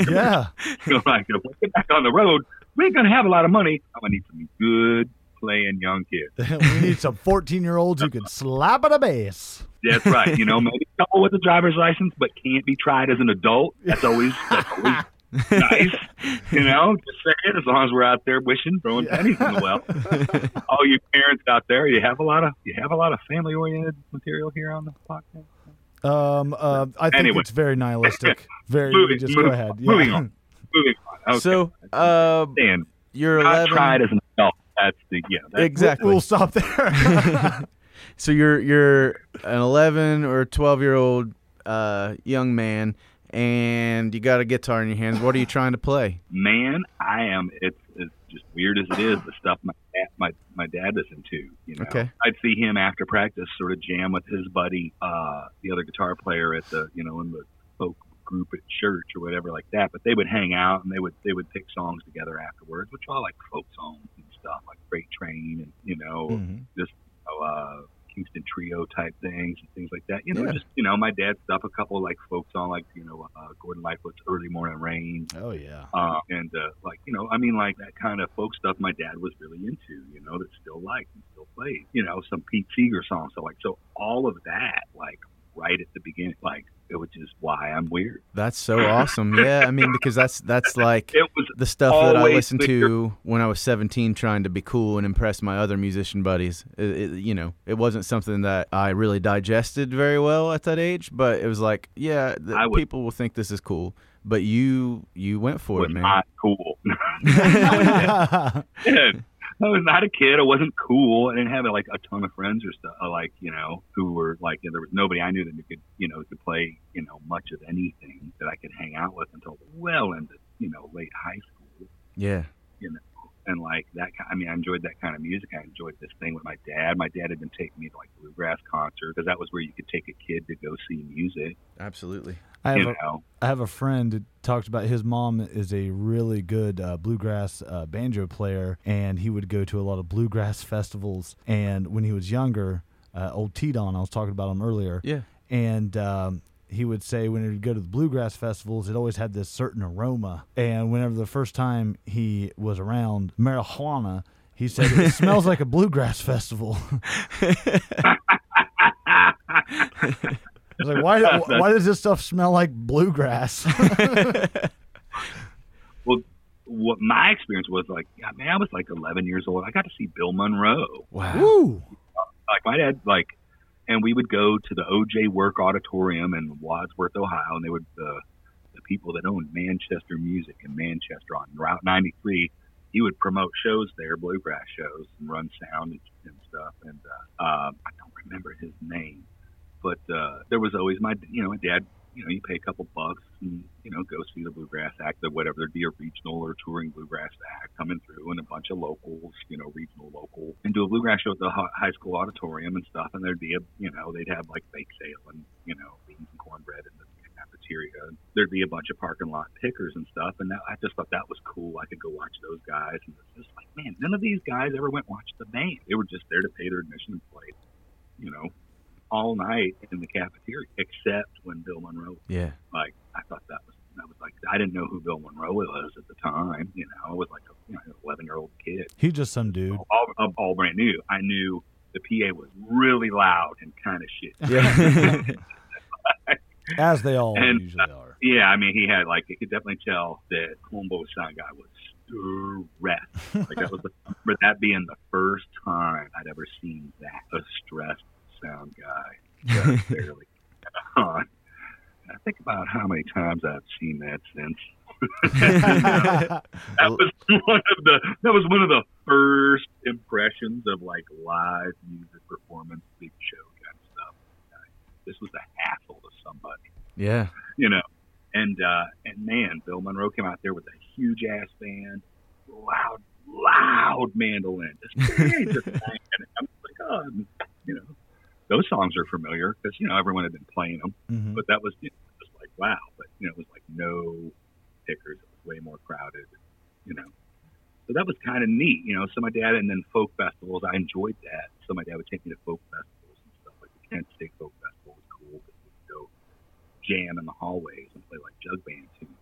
yeah. You know, like if we get back on the road, we ain't going to have a lot of money. I'm going to need some good playing young kids. we need some 14 year olds who can slap at a bass. That's right. You know, maybe a couple with a driver's license, but can't be tried as an adult. That's always that's always nice. You know, just saying. As long as we're out there wishing, throwing pennies in the well. All you parents out there, you have a lot of you have a lot of family oriented material here on the podcast. Um, uh, I think Anyway. it's very nihilistic. Very. Moving- just move- go ahead. Yeah. moving on. Moving on. Okay. So, uh, Dan, you're not 11. tried as an adult. That's the yeah. That's, exactly. We'll stop there. So you're you're an 11 or 12 year old uh, young man, and you got a guitar in your hands. What are you trying to play? man, I am. It's, it's just weird as it is. The stuff my dad, my my dad listened to. You know, Okay. I'd see him after practice, sort of jam with his buddy, uh, the other guitar player at the you know in the folk group at church or whatever like that. But they would hang out and they would they would pick songs together afterwards, which are all like folk songs stuff, like Freight Train and you know Mm-hmm. just you know, uh, Kingston Trio type things and things like that. You know, Yeah. just you know, my dad stuff, a couple like folk song like you know uh, Gordon Lightfoot's Early Morning Rain, oh yeah. uh, and uh, like you know, I mean, like that kind of folk stuff. My dad was really into, you know, that still liked and still plays. You know, some Pete Seeger songs. So like, so all of that, like right at the beginning, like which is why I'm weird. That's so awesome. Yeah, I mean because that's that's like It was the stuff that I listened to when I was 17, trying to be cool and impress my other musician buddies. It, it, you know, it wasn't something that I really digested very well at that age, but it was like, yeah, the, would- people will think this is cool, but you you went for it, man. not cool. I was not a kid. I wasn't cool. I didn't have like a ton of friends or stuff. uh, Like you know, who were like you know, there was nobody I knew that could you know could play you know much of anything that I could hang out with until well into you know late high school. Yeah. And like that, ki- I mean, I enjoyed that kind of music. I enjoyed this thing with my dad. My dad had been taking me to like bluegrass concerts because that was where you could take a kid to go see music. Absolutely. I have You a, know, I have a friend that talked about his mom is a really good uh, bluegrass uh, banjo player, and he would go to a lot of bluegrass festivals. And when he was younger, uh, old T Don, I was talking about him earlier, Yeah. and um, he would say when he would go to the bluegrass festivals, it always had this certain aroma. And whenever the first time he was around marijuana, he said it smells like a bluegrass festival. I was like, why, why does this stuff smell like bluegrass? Well, what my experience was like, yeah, man, I was like 11 years old. I got to see Bill Monroe. Wow. Woo! Like my dad, like, and we would go to the OJ Work Auditorium in Wadsworth, Ohio, and they would the the people that owned Manchester Music in Manchester on Route 93. He would promote shows there, bluegrass shows, and run sound and, and stuff. And uh, um, I don't remember his name, but uh, there was always my, you know, my dad. You know, you pay a couple bucks and you know go see the bluegrass act or whatever. There'd be a regional or touring bluegrass act coming through, and a bunch of locals, you know, regional, local, and do a bluegrass show at the high school auditorium and stuff. And there'd be a, you know, they'd have like bake sale and you know beans and cornbread in the cafeteria. There'd be a bunch of parking lot pickers and stuff, and that, I just thought that was cool. I could go watch those guys, and it's just like, man, none of these guys ever went watch the band. They were just there to pay their admission and play, you know, all night in the cafeteria, except when Bill Monroe. Yeah. Like, I thought that was that was like I didn't know who Bill Monroe was at the time. You know, I was like a you know, 11 year old kid, He's just some dude. all, all, all brand new. I knew the PA was really loud and kind of shit. Yeah. As they all And- usually are. Yeah, I mean, he had like you could definitely tell that Columbo sound guy was stressed. Like that was the, for that being the first time I'd ever seen that a stressed sound guy barely on. I think about how many times I've seen that since. that was one of the that was one of the first impressions of like live music performance, big show kind of stuff. This was a hassle to somebody yeah. you know. And uh, and man, Bill Monroe came out there with a huge ass band, loud, loud mandolin, just, just I'm like, oh, you know, those songs are familiar because you know everyone had been playing them, Mhm. but that was you know, just like wow. But you know, it was like no pickers. It was way more crowded, you know. So that was kind of neat, you know. So my dad and then folk festivals, I enjoyed that. So my dad would take me to folk festivals and stuff like the Kent State Folk Festival was cool because we could go jam in the hallways and play like jug band tunes.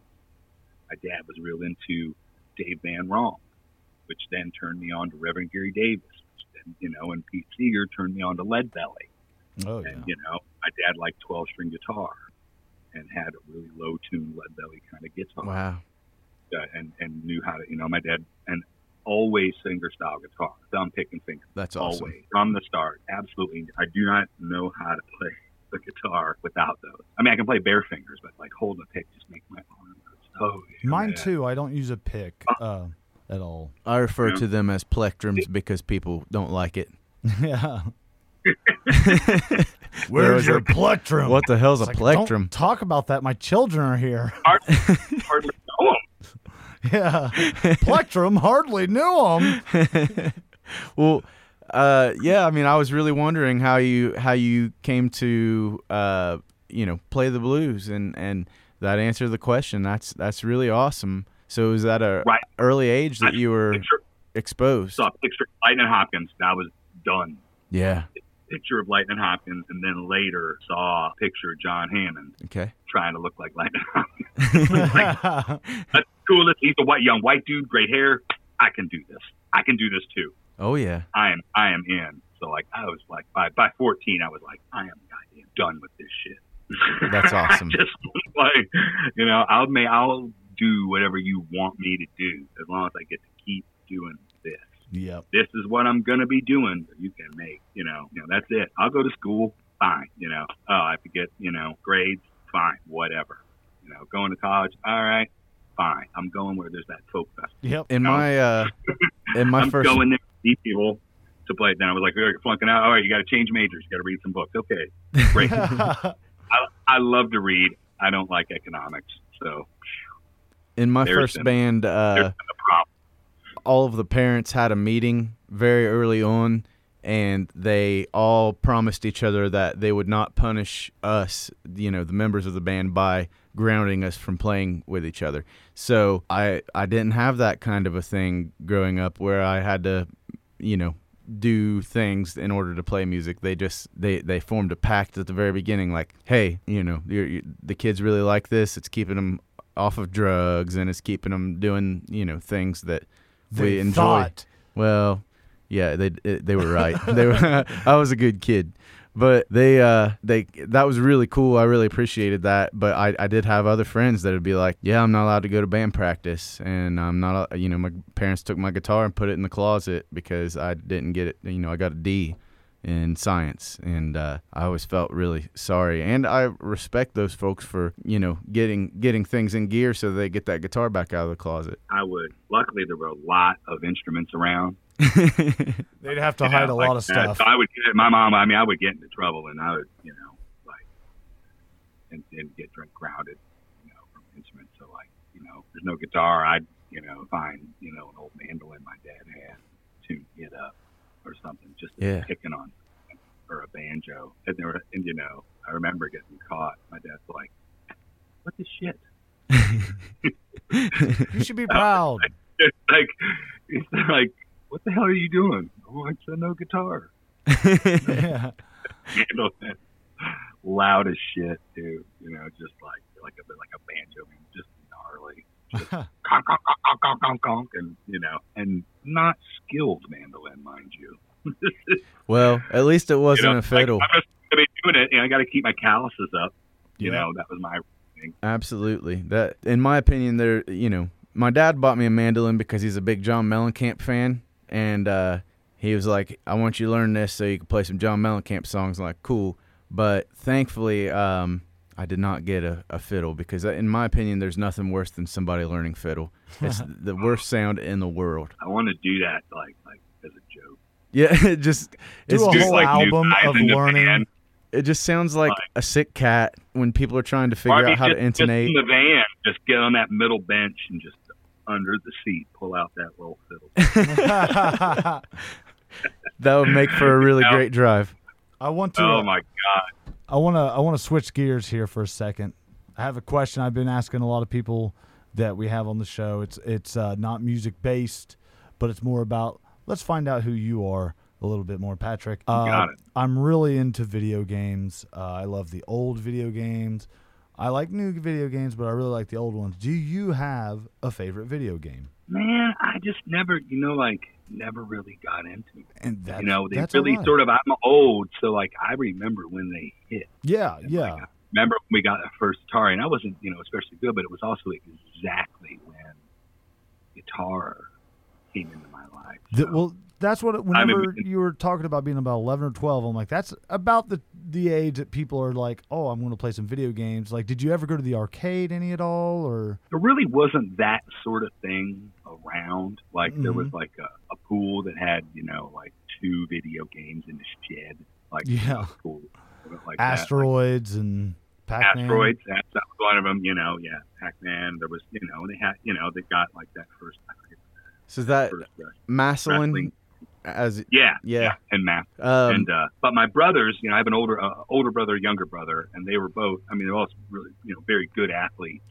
My dad was real into Dave Van Ronk, which then turned me on to Reverend Gary Davis, which then, you know, and Pete Seeger turned me on to Lead Belly. Oh yeah. You know, my dad liked 12 string guitar and had a really low tuned Lead Belly kind of guitar Wow. uh, and, and knew how to, you know, my dad, and always singer style guitar, thumb picking finger That's awesome. always from the start. Absolutely, I do not know how to play the guitar without those. I mean, I can play bare fingers, but like holding a pick just makes my arm hurt so. Mine bad. too. I don't use a pick uh, at all. I refer Yeah. to them as plectrums because people don't like it. yeah. Where's your plectrum? What the hell's a like, plectrum? Don't talk about that. My children are here. Hardly, hardly know 'em. yeah. plectrum hardly knew them. well, uh, yeah. I mean, I was really wondering how you how you came to uh, you know play the blues, and and that answered the question. That's that's really awesome. So was that a Right. early age that I you were Picture, exposed? saw a picture of Lightning Hopkins. That was done. Yeah. Picture of Lightning Hopkins, and then later saw a picture of John Hammond Okay. trying to look like Lightning Hopkins. That's cool. He's a white young white dude, great hair. I can do this. I can do this too. oh yeah. I am I am in. So like I was like by by fourteen I was like I am goddamn done with this shit. That's awesome. Just like you know I'll may I'll do whatever you want me to do as long as I get to keep doing this. Yep. This is what I'm gonna be doing. You can make you know you know that's it. I'll go to school fine. You know oh I have to get you know grades fine whatever. You know going to college all right fine. I'm going where there's that folk festival. Yep. In my uh, in my I'm first going there to see people to play it. Then I was like, you're flunking out. All right, you got to change majors. You got to read some books. Okay, great. I, I love to read. I don't like economics, so in my there's first been- band, there's uh, been a problem. All of the parents had a meeting very early on and they all promised each other that they would not punish us you know the members of the band by grounding us from playing with each other. So i i didn't have that kind of a thing growing up where i had to you know do things in order to play music. They just they they formed a pact at the very beginning like hey you know you're, you the kids really like this. It's keeping them off of drugs and it's keeping them doing you know things that They we enjoy thought. well, yeah, they they were right. they were, I was a good kid, but they uh they that was really cool. I really appreciated that. But I I did have other friends that would be like, yeah, I'm not allowed to go to band practice, and I'm not uh, you know my parents took my guitar and put it in the closet because I didn't get it. You know I got a D in science and uh, I always felt really sorry and I respect those folks for you know getting getting things in gear so they get that guitar back out of the closet I would. Luckily, there were a lot of instruments around. They'd have to you hide know, a like lot of that. stuff. So I would get my mom. I mean, I would get into trouble, and I would, you know, like, and, and get drunk grounded, you know, from instruments. So like, you know, there's no guitar. I'd, you know, find, you know, an old mandolin my dad had, to get up or something, just Yeah. picking on, or a banjo. And there were, and you know, I remember getting caught. My dad's like, "What the shit?" you should be proud. It's like, it's like, what the hell are you doing? Oh, I said no guitar. yeah. handle it. Loud as shit, too. You know, just like like a like a banjo, I mean, just gnarly, just conk, conk, conk, conk, and you know, and not skilled mandolin, mind you. well, at least it wasn't you know, a fiddle. Like, I'm just gonna be doing it, and I got to keep my calluses up. You Yeah. know, that was my thing. Absolutely. That, in my opinion, there. You know, my dad bought me a mandolin because he's a big John Mellencamp fan, and uh, he was like, "I want you to learn this so you can play some John Mellencamp songs." I'm like, cool. But thankfully, um, I did not get a, a fiddle because, uh, in my opinion, there's nothing worse than somebody learning fiddle. It's the worst sound in the world. I want to do that, like like as a joke. Yeah, it just Do it's a just whole like new album guys of in the learning. band. it just sounds like Like- a sick cat when people are trying to figure out how to just, just intonate. in the van, just get on that middle bench and just under the seat, pull out that little fiddle. That would make for a really No. great drive. I want to. Oh my god! I want to. I want to switch gears here for a second. I have a question I've been asking a lot of people that we have on the show. It's it's uh, not music based, but it's more about. Let's find out who you are a little bit more, Patrick. Uh, got it. I'm really into video games. Uh, I love the old video games. I like new video games, but I really like the old ones. Do you have a favorite video game? Man, I just never, you know, like never really got into it. And that's, you know, they really right. sort of. I'm old, so like I remember when they hit. Yeah, And, yeah. like, I remember when we got that first guitar, and I wasn't, you know, especially good, but it was also exactly when guitar came into my life. The- well, that's what. It, I'm whenever you were talking about being about eleven or twelve, I'm like, that's about the the age that people are like, oh, I'm going to play some video games. Like, did you ever go to the arcade any at all, or there really wasn't that sort of thing around. Like there was Mhm. like a, a pool that had, you know, like two video games in the shed. Like Yeah. Like that. Like, asteroids and Pac-Man? asteroids. That, that was one of them. You know, yeah, Pac-Man. There was, you know, they had, you know, they got like that first, forget So is that first wrestling. Maslin as Yeah, yeah. and math. Um, and uh, but my brothers, you know, I have an older uh, older brother, younger brother, and they were both. I mean, they're all really, you know, very good athletes,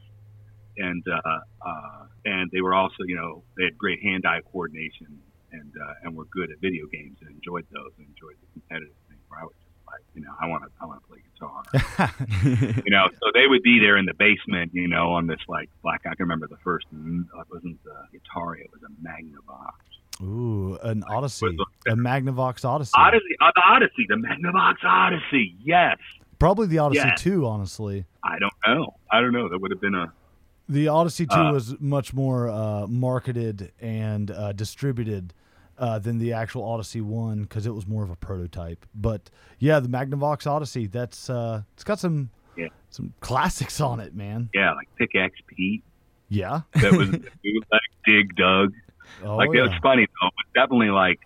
and uh, uh, and they were also, you know, they had great hand-eye coordination, and uh, and were good at video games and enjoyed those and enjoyed the competitive thing. Where I was just like, you know, I want to I want to play guitar. you know, so they would be there in the basement, you know, on this like black. I can remember the first. mm, It wasn't the Atari; it was a Magnavox. Ooh, an Odyssey, a Magnavox Odyssey. Odyssey, uh, the Odyssey, the Magnavox Odyssey. Yes, Probably the Odyssey Yeah. 2, honestly. I don't know. I don't know. That would have been a The Odyssey 2 Uh, was much more uh, marketed and uh, distributed uh, than the actual Odyssey 1 because it was more of a prototype. But yeah, the Magnavox Odyssey, that's uh, it's got some Yeah. some classics on it, man. yeah, like pickaxe Pete. Yeah. that was bootleg Dig Dug. Oh, like it was funny though. It definitely like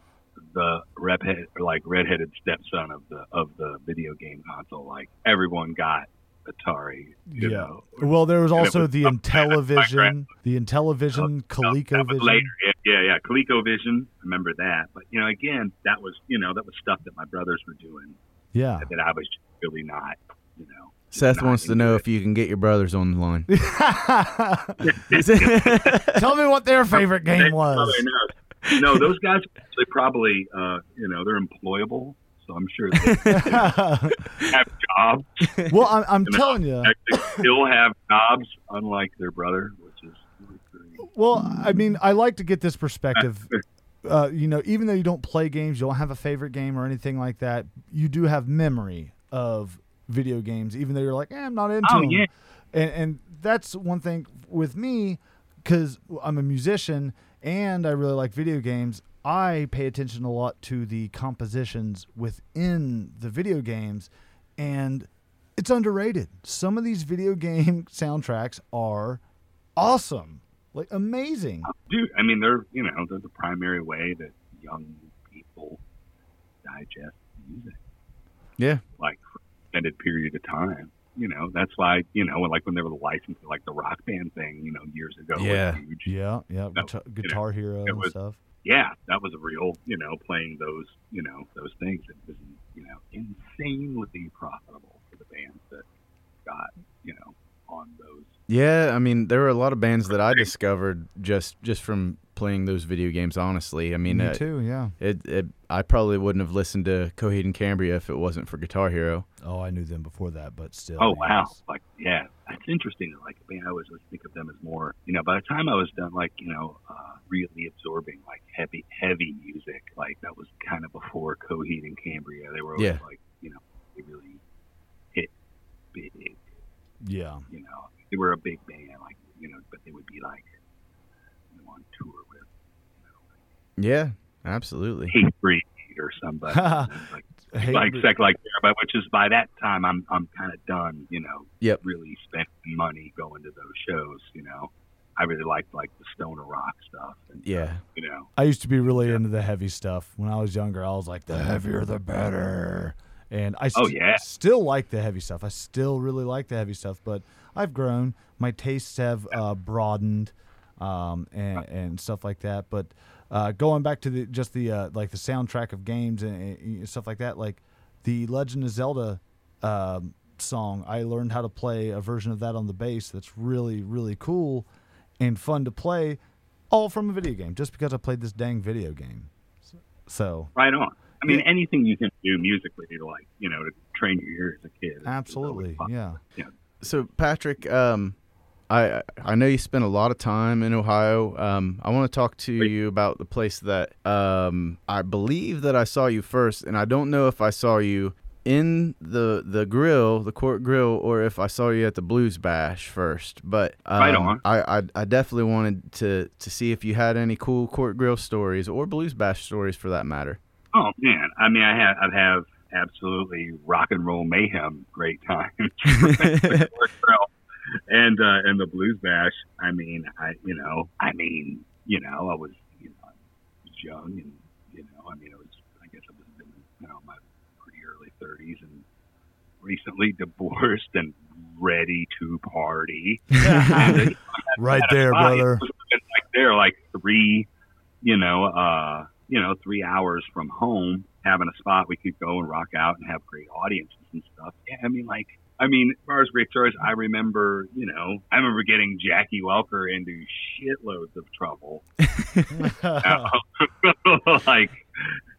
the redhead, like redheaded stepson of the of the video game console. Like everyone got Atari. You Yeah. Know? Well, there was And also was the up there. Intellivision, the Intellivision, That was ColecoVision. later. Yeah, yeah, yeah. ColecoVision. I remember that. But you know, again, that was you know that was stuff that my brothers were doing Yeah. that I was really not. You know. Seth wants to know it. if you can get your brothers on the line. Tell me what their favorite game was. No, those guys they probably uh, you know they're employable, so I'm sure they have jobs. well, I'm, I'm telling you. Actually, still have jobs, unlike their brother, which is really. Well, I mean, I like to get this perspective. Uh, you know, even though you don't play games, you don't have a favorite game or anything like that, you do have memory of video games, even though you're like, eh, I'm not into Oh, them. yeah. And, and that's one thing with me, because I'm a musician and I really like video games. I pay attention a lot to the compositions within the video games, and it's underrated. Some of these video game soundtracks are awesome, like amazing. Dude, I mean, they're you know they're the primary way that young people digest music, yeah. like for an extended period of time. You know, that's why you know, like when they were licensed like the rock band thing, you know, years ago. Yeah. Yeah, yeah, No, Guitar, you know, Hero and was- stuff. Yeah, that was a real, you know, playing those, you know, those things. It was, you know, insanely profitable for the bands that got, you know, on those. Yeah, I mean, there were a lot of bands that I discovered just just from playing those video games. Honestly, I mean, Me uh, too. Yeah. it, it I probably wouldn't have listened to Coheed and Cambria if it wasn't for Guitar Hero. Oh, I knew them before that, but still. Oh man, wow! Like, yeah, that's interesting. Like, man, I always think of them as more, you know. By the time I was done, like, you know, uh, really absorbing like heavy, heavy music, like that was kind of before Coheed and Cambria. They were always Yeah. like, you know, they really hit big. Yeah. you know, they were a big band, like you know, but they would be like you know, on tour with Yeah, absolutely. Hatebreed or somebody, like like sec like but which is by that time I'm I'm kind of done, you know, Yep. really spending money going to those shows, you know. I really liked like the stoner rock stuff, and, Yeah. you know, I used to be really into the heavy stuff. When I was younger, I was like, the heavier the better. And I Oh, yeah. still like the heavy stuff. I still really like the heavy stuff, but I've grown. My tastes have uh, broadened um, and, and stuff like that. But uh, going back to the just the uh, like the soundtrack of games and, and stuff like that, like the Legend of Zelda um, song, I learned how to play a version of that on the bass. That's really really cool and fun to play, all from a video game, just because I played this dang video game. So right on. I mean, Yeah. anything you can do musically to like you know to train your ear as a kid. is- is always absolutely, yeah. So Patrick, um, I I know you spent a lot of time in Ohio. Um, I want to talk to you about the place that um, I believe that I saw you first, and I don't know if I saw you in the the grill, the court grill, or if I saw you at the Blues Bash first. But um, Right on. I, I I definitely wanted to to see if you had any cool court grill stories or Blues Bash stories for that matter. Oh man, I mean, I have I have absolutely rock and roll mayhem great times. and uh, and the blues bash. I mean, I you know, I mean, you know, I was you know, I was young and you know, I mean, it was I guess I was in you know my pretty early thirties and recently divorced and ready to party. And, Right there, brother. Like there, like three, you know, uh, you know, three hours from home, having a spot we could go and rock out and have great audiences and stuff. Yeah, I mean, like, I mean, as far as great stories, I remember, you know, I remember getting Jackie Welker into shitloads of trouble. like,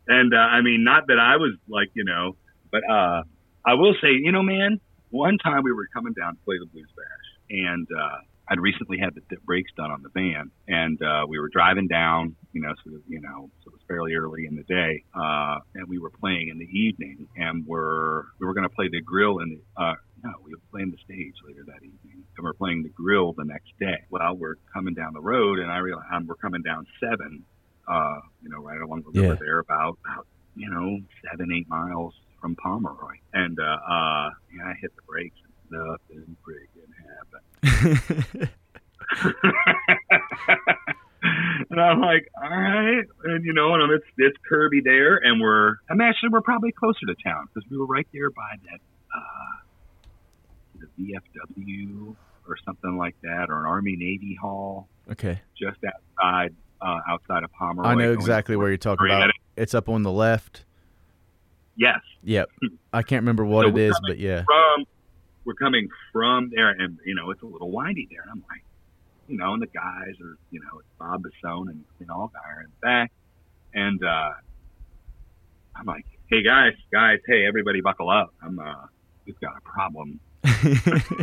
and uh, I mean, not that I was like, you know, but uh, I will say, you know, man, one time we were coming down to play the Blues Bash, and uh, I'd recently had the d- brakes done on the van, and uh, we were driving down, you know, so you know, so it was fairly early in the day, uh, and we were playing in the evening, and we're we were going to play the grill in the. Uh, no, we were playing the stage later that evening, and we're playing the grill the next day. Well, we're coming down the road, and I realize um, we're coming down seven, uh, you know, right along the river Yeah. there, about about you know seven eight miles from Pomeroy, and uh, uh, yeah, I hit the brakes, and nothing friggin' happened. and I'm like, all right, and you know, and it's it's Kirby there, and we're I'm actually we're probably closer to town because we were right there by that uh, the VFW or something like that, or an Army Navy Hall Okay. just outside uh, outside of Pomeroy. I know exactly where you're talking about. It's up on the left. Yes, Yep. I can't remember what So it but yeah. from we're coming from there, and you know it's a little windy there, and I'm like, you know, and the guys are, you know, it's Bob Basone and you know, all guy are in the back, and uh, I'm like, hey guys, guys, hey everybody, buckle up. I'm uh, we've got a problem. I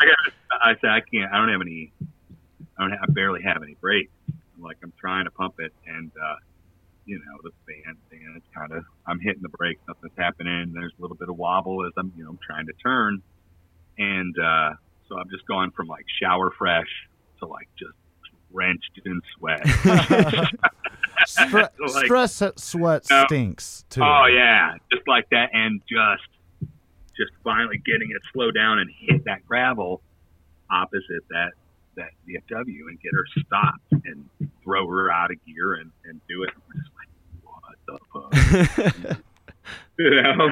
got, I said I can't. I don't have any. I don't. Have, I barely have any brakes. I'm like I'm trying to pump it, and uh, you know the van thing. It's kind of. I'm hitting the brakes. Nothing's happening. There's a little bit of wobble as I'm, you know, trying to turn, and uh, so I'm just going from like shower fresh to like just drenched in sweat. Stre- Like- stress sweat No. stinks too. Oh yeah, just like that, and just, just finally getting it slow down and hit that gravel opposite that that VFW and get her stopped and throw her out of gear and and do it. We're just like, what the fuck, you know?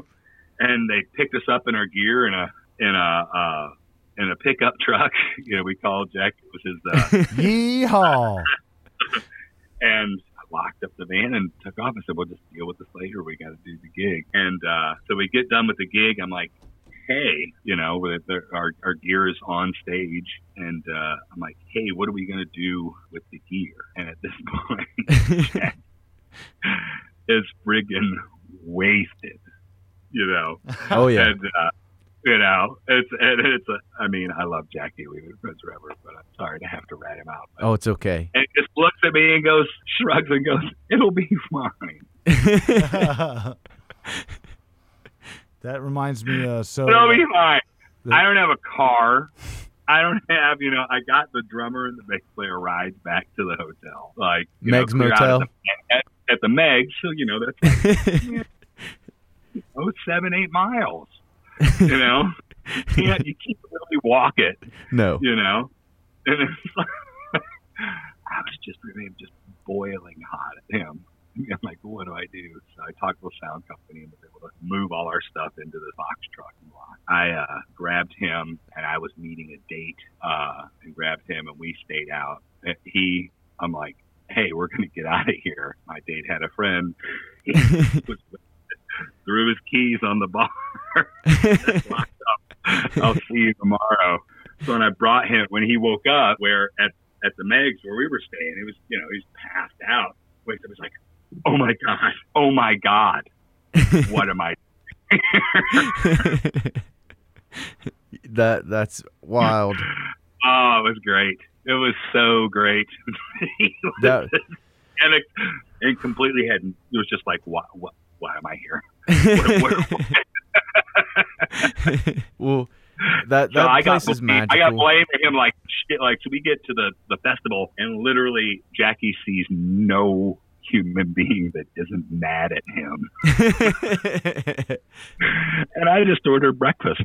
And they picked us up in our gear in a in a uh, in a pickup truck. You know, we called Jack. It was his. Uh, Yeehaw! and I locked up the van and took off. I said, "We'll just deal with this later. We got to do the gig." And uh, so we get done with the gig. I'm like, "Hey, you know, our our gear is on stage, and uh, I'm like, hey, what are we gonna do with the gear?" And at this point, it's friggin' wasted, you know. oh yeah. And, uh, you know, it's and it's a. I mean, I love Jackie. We've been friends forever, but I'm sorry to have to rat him out. But Oh, it's okay. and just looks at me and goes, shrugs and goes, "It'll be fine. that reminds me. Uh, so It'll be fine." the- I don't have a car. I don't have, you know, I got the drummer and the bass player rides back to the hotel, like you know, Meg's clear Motel. at the, at, at the Meg. So you know that's oh seven eight miles. You know, you can't you can't really walk it. no. you know. And it's like, I was just really just boiling hot at him. I'm like, what do I do? So I talked to the sound company and was able to move all our stuff into the box truck and block. I uh, grabbed him and I was meeting a date uh, and grabbed him and we stayed out. And He, I'm like, hey, we're going to get out of here. My date had a friend. He was, threw his keys on the bar. up. I'll see you tomorrow. So when I brought him, when he woke up, where at at the Megs where we were staying, it was you know he's passed out. Wakes up, he's like, "Oh my god, oh my god, what am I?" that that's wild. Oh, it was great. It was so great. Was That- and it, and completely had it was just like, why, why, why am I here? What- what- well, that So that I got is magical. I got blamed for him like shit. Like so, we get to the the festival, and literally Jackie sees no human being that isn't mad at him, and I just ordered breakfast.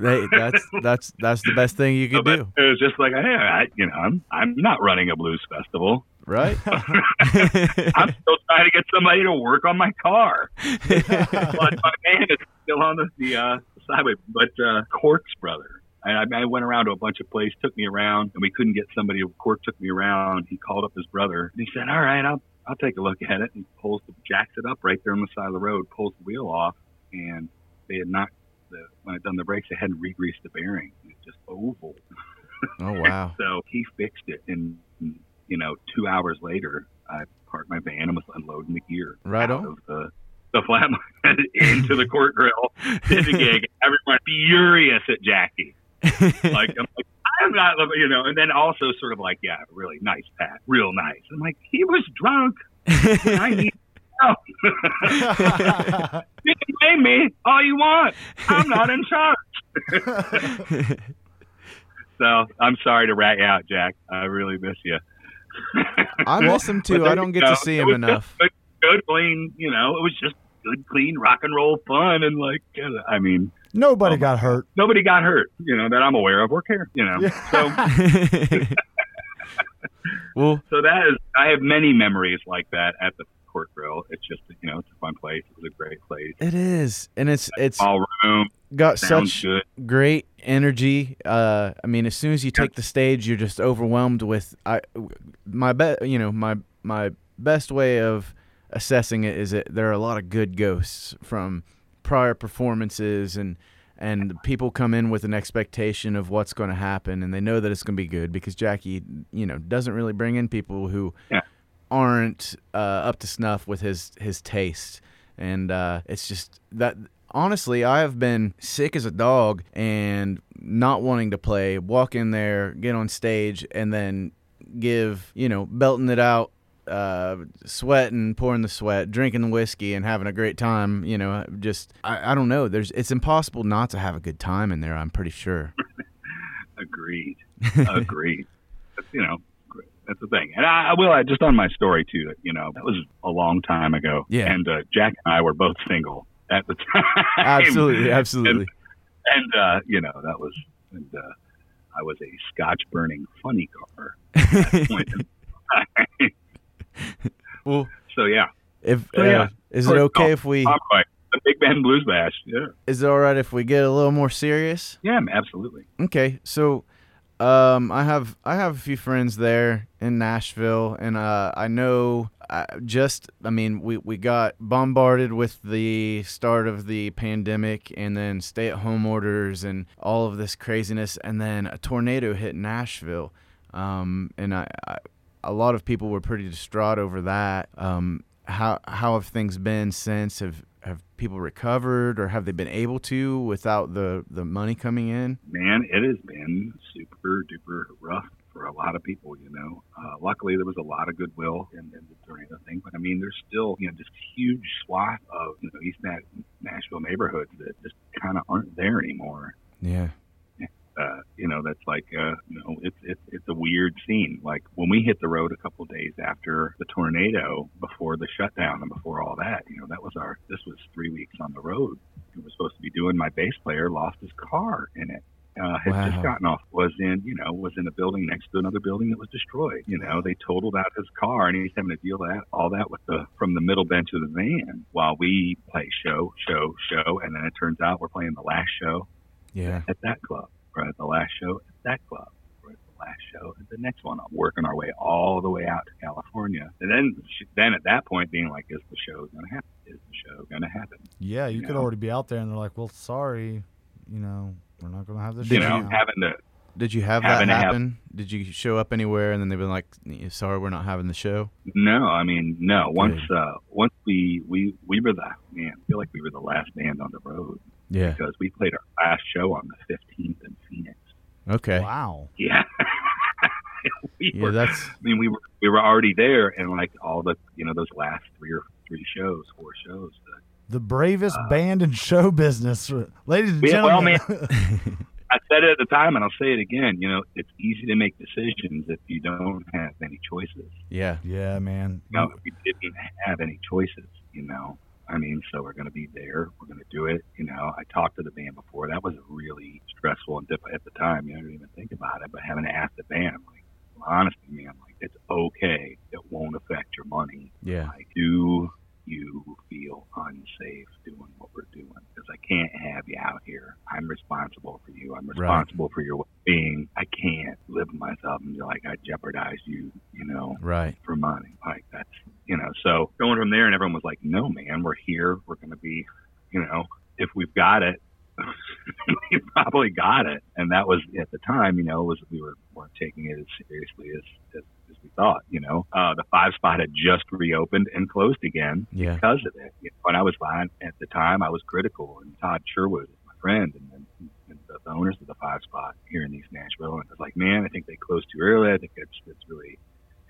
Hey, that's that's that's the best thing you So could do, It was just like, hey, I, you know, I'm I'm not running a blues festival. Right? I'm still trying to get somebody to work on my car. but my man is still on the, the uh, sideway. But uh, Cork's brother, and I, I went around to a bunch of places, took me around, and we couldn't get somebody. Cork took me around. He called up his brother, and he said, "All right, I'll I'll take a look at it." And he pulls the jacks it up right there on the side of the road, pulls the wheel off, and they had not. the when I'd done the brakes, they hadn't re-greased the bearing. It's just oval. oh wow. So he fixed it, and you know, two hours later, I parked my van and was unloading the gear Right out on. of the the flat into the court grill. Did the gig. Everyone furious at Jackie. Like I'm like I'm not, you know. And then also sort of like, yeah, really nice, Pat, real nice. I'm like, he was drunk. I need help. you can blame me all you want. I'm not in charge. So I'm sorry to rat you out, Jack. I really miss you. I miss him too. I don't get go. to see him was enough. Just good, good, clean. You know, it was just good, clean rock and roll fun, and like, I mean, Nobody my got hurt. Nobody got hurt, you know, that I'm aware of or care, you know. So well, so that is I have many memories like that at the Court Grill. It's just you know, it's a fun place. It was a great place. it is, and it's it's All room got such good. great energy. Uh, I mean, as soon as you take the stage, you're just overwhelmed with. I, my bet, you know, my my best way of assessing it is that there are a lot of good ghosts from prior performances and and people come in with an expectation of what's going to happen and they know that it's going to be good because Jackie, you know, doesn't really bring in people who Yeah. aren't uh, up to snuff with his his taste and uh, it's just that honestly i have been sick as a dog and not wanting to play walk in there get on stage and then give you know belting it out uh, sweating pouring the sweat drinking the whiskey and having a great time you know just I, I don't know there's it's impossible not to have a good time in there i'm pretty sure Agreed. Agreed. That's, you know, that's the thing. And I, I will add just on my story too. You know, that was a long time ago. Yeah. And uh, Jack and I were both single at the time. absolutely absolutely And uh, you know, that was and uh, I was a Scotch burning funny car. At that point in time. well so yeah, if So, uh, yeah. is it okay if we. The Big Bend Blues Bash. Yeah. is it all right if we get a little more serious Yeah, absolutely. Okay, so um, I have I have a few friends there in Nashville, and uh, I know uh, just I mean we we got bombarded with the start of the pandemic, and then stay at home orders and all of this craziness, and then a tornado hit Nashville, um, and I, I a lot of people were pretty distraught over that. Um, how how have things been since? Have have people recovered, or have they been able to without the the money coming in? Man, it has been super duper rough for a lot of people, you know. Uh, luckily, there was a lot of goodwill in, in the tornado thing, but I mean, there's still, you know, just huge swath of, you know, East Na- Nashville neighborhoods that just kind of aren't there anymore. Yeah. Uh, you know, that's like, uh, you know, it's, it's, it's a weird scene. Like when we hit the road a couple days after the tornado, before the shutdown and before all that, you know, that was our, this was three weeks on the road. It was supposed to be doing, my bass player lost his car in it uh, had Wow. just gotten off was in you know was in a building next to another building that was destroyed. You know they totaled out his car and he's having to deal with that all that with the from the middle bench of the van while we play show show show and then it turns out we're playing the last show Yeah. at that club or at the last show at that club or at the last show at the next one. I'm working our way all the way out to California and then then at that point being like is the show going to happen? Is the show going to happen? Yeah, you could know. already be out there, and they're like, "Well, sorry, you know, we're not going to have the You show." know now." having to Did you have that Having to have- happen? Did you show up anywhere and then they've been like, "Sorry, we're not having the show." No, I mean no. Once uh once we we we were the man, I feel like we were the last band on the road Yeah. because we played our last show on the fifteenth in Phoenix. Okay. Wow. Yeah. we Yeah, were, that's I mean we were we were already there and like all the you know, those last three or three shows, four shows. The, The bravest uh, band in show business, ladies and Yeah, well, gentlemen. I said it at the time and I'll say it again, you know, it's easy to make decisions if you don't have any choices. yeah. yeah, man. You No, we didn't have any choices, you know. I mean, so we're going to be there. We're going to do it. You know, I talked to the band before. That was really stressful and difficult at the time. You know, I didn't even think about it. But having to ask the band, I'm like, honestly, man, like, it's okay. It won't affect your money. Yeah. Like, do you feel unsafe doing what we're doing? Because I can't have you out here. I'm responsible for you. I'm responsible for your well-being. I can't live with myself and be like, I jeopardize you, you know Right. for money. Like that's you know, so going from there and everyone was like, No man, we're here, we're gonna be you know, if we've got it we probably got it. And that was at the time, you know, was we were weren't taking it as seriously as, as, as we thought, you know. Uh the five spot had just reopened and closed again Yeah. because of it. You know, when I was fine at the time I was critical and Todd Sherwood is my friend and, and, and the, the owners of the five spot here in East Nashville and I was like, Man, I think they closed too early. I think it's it's really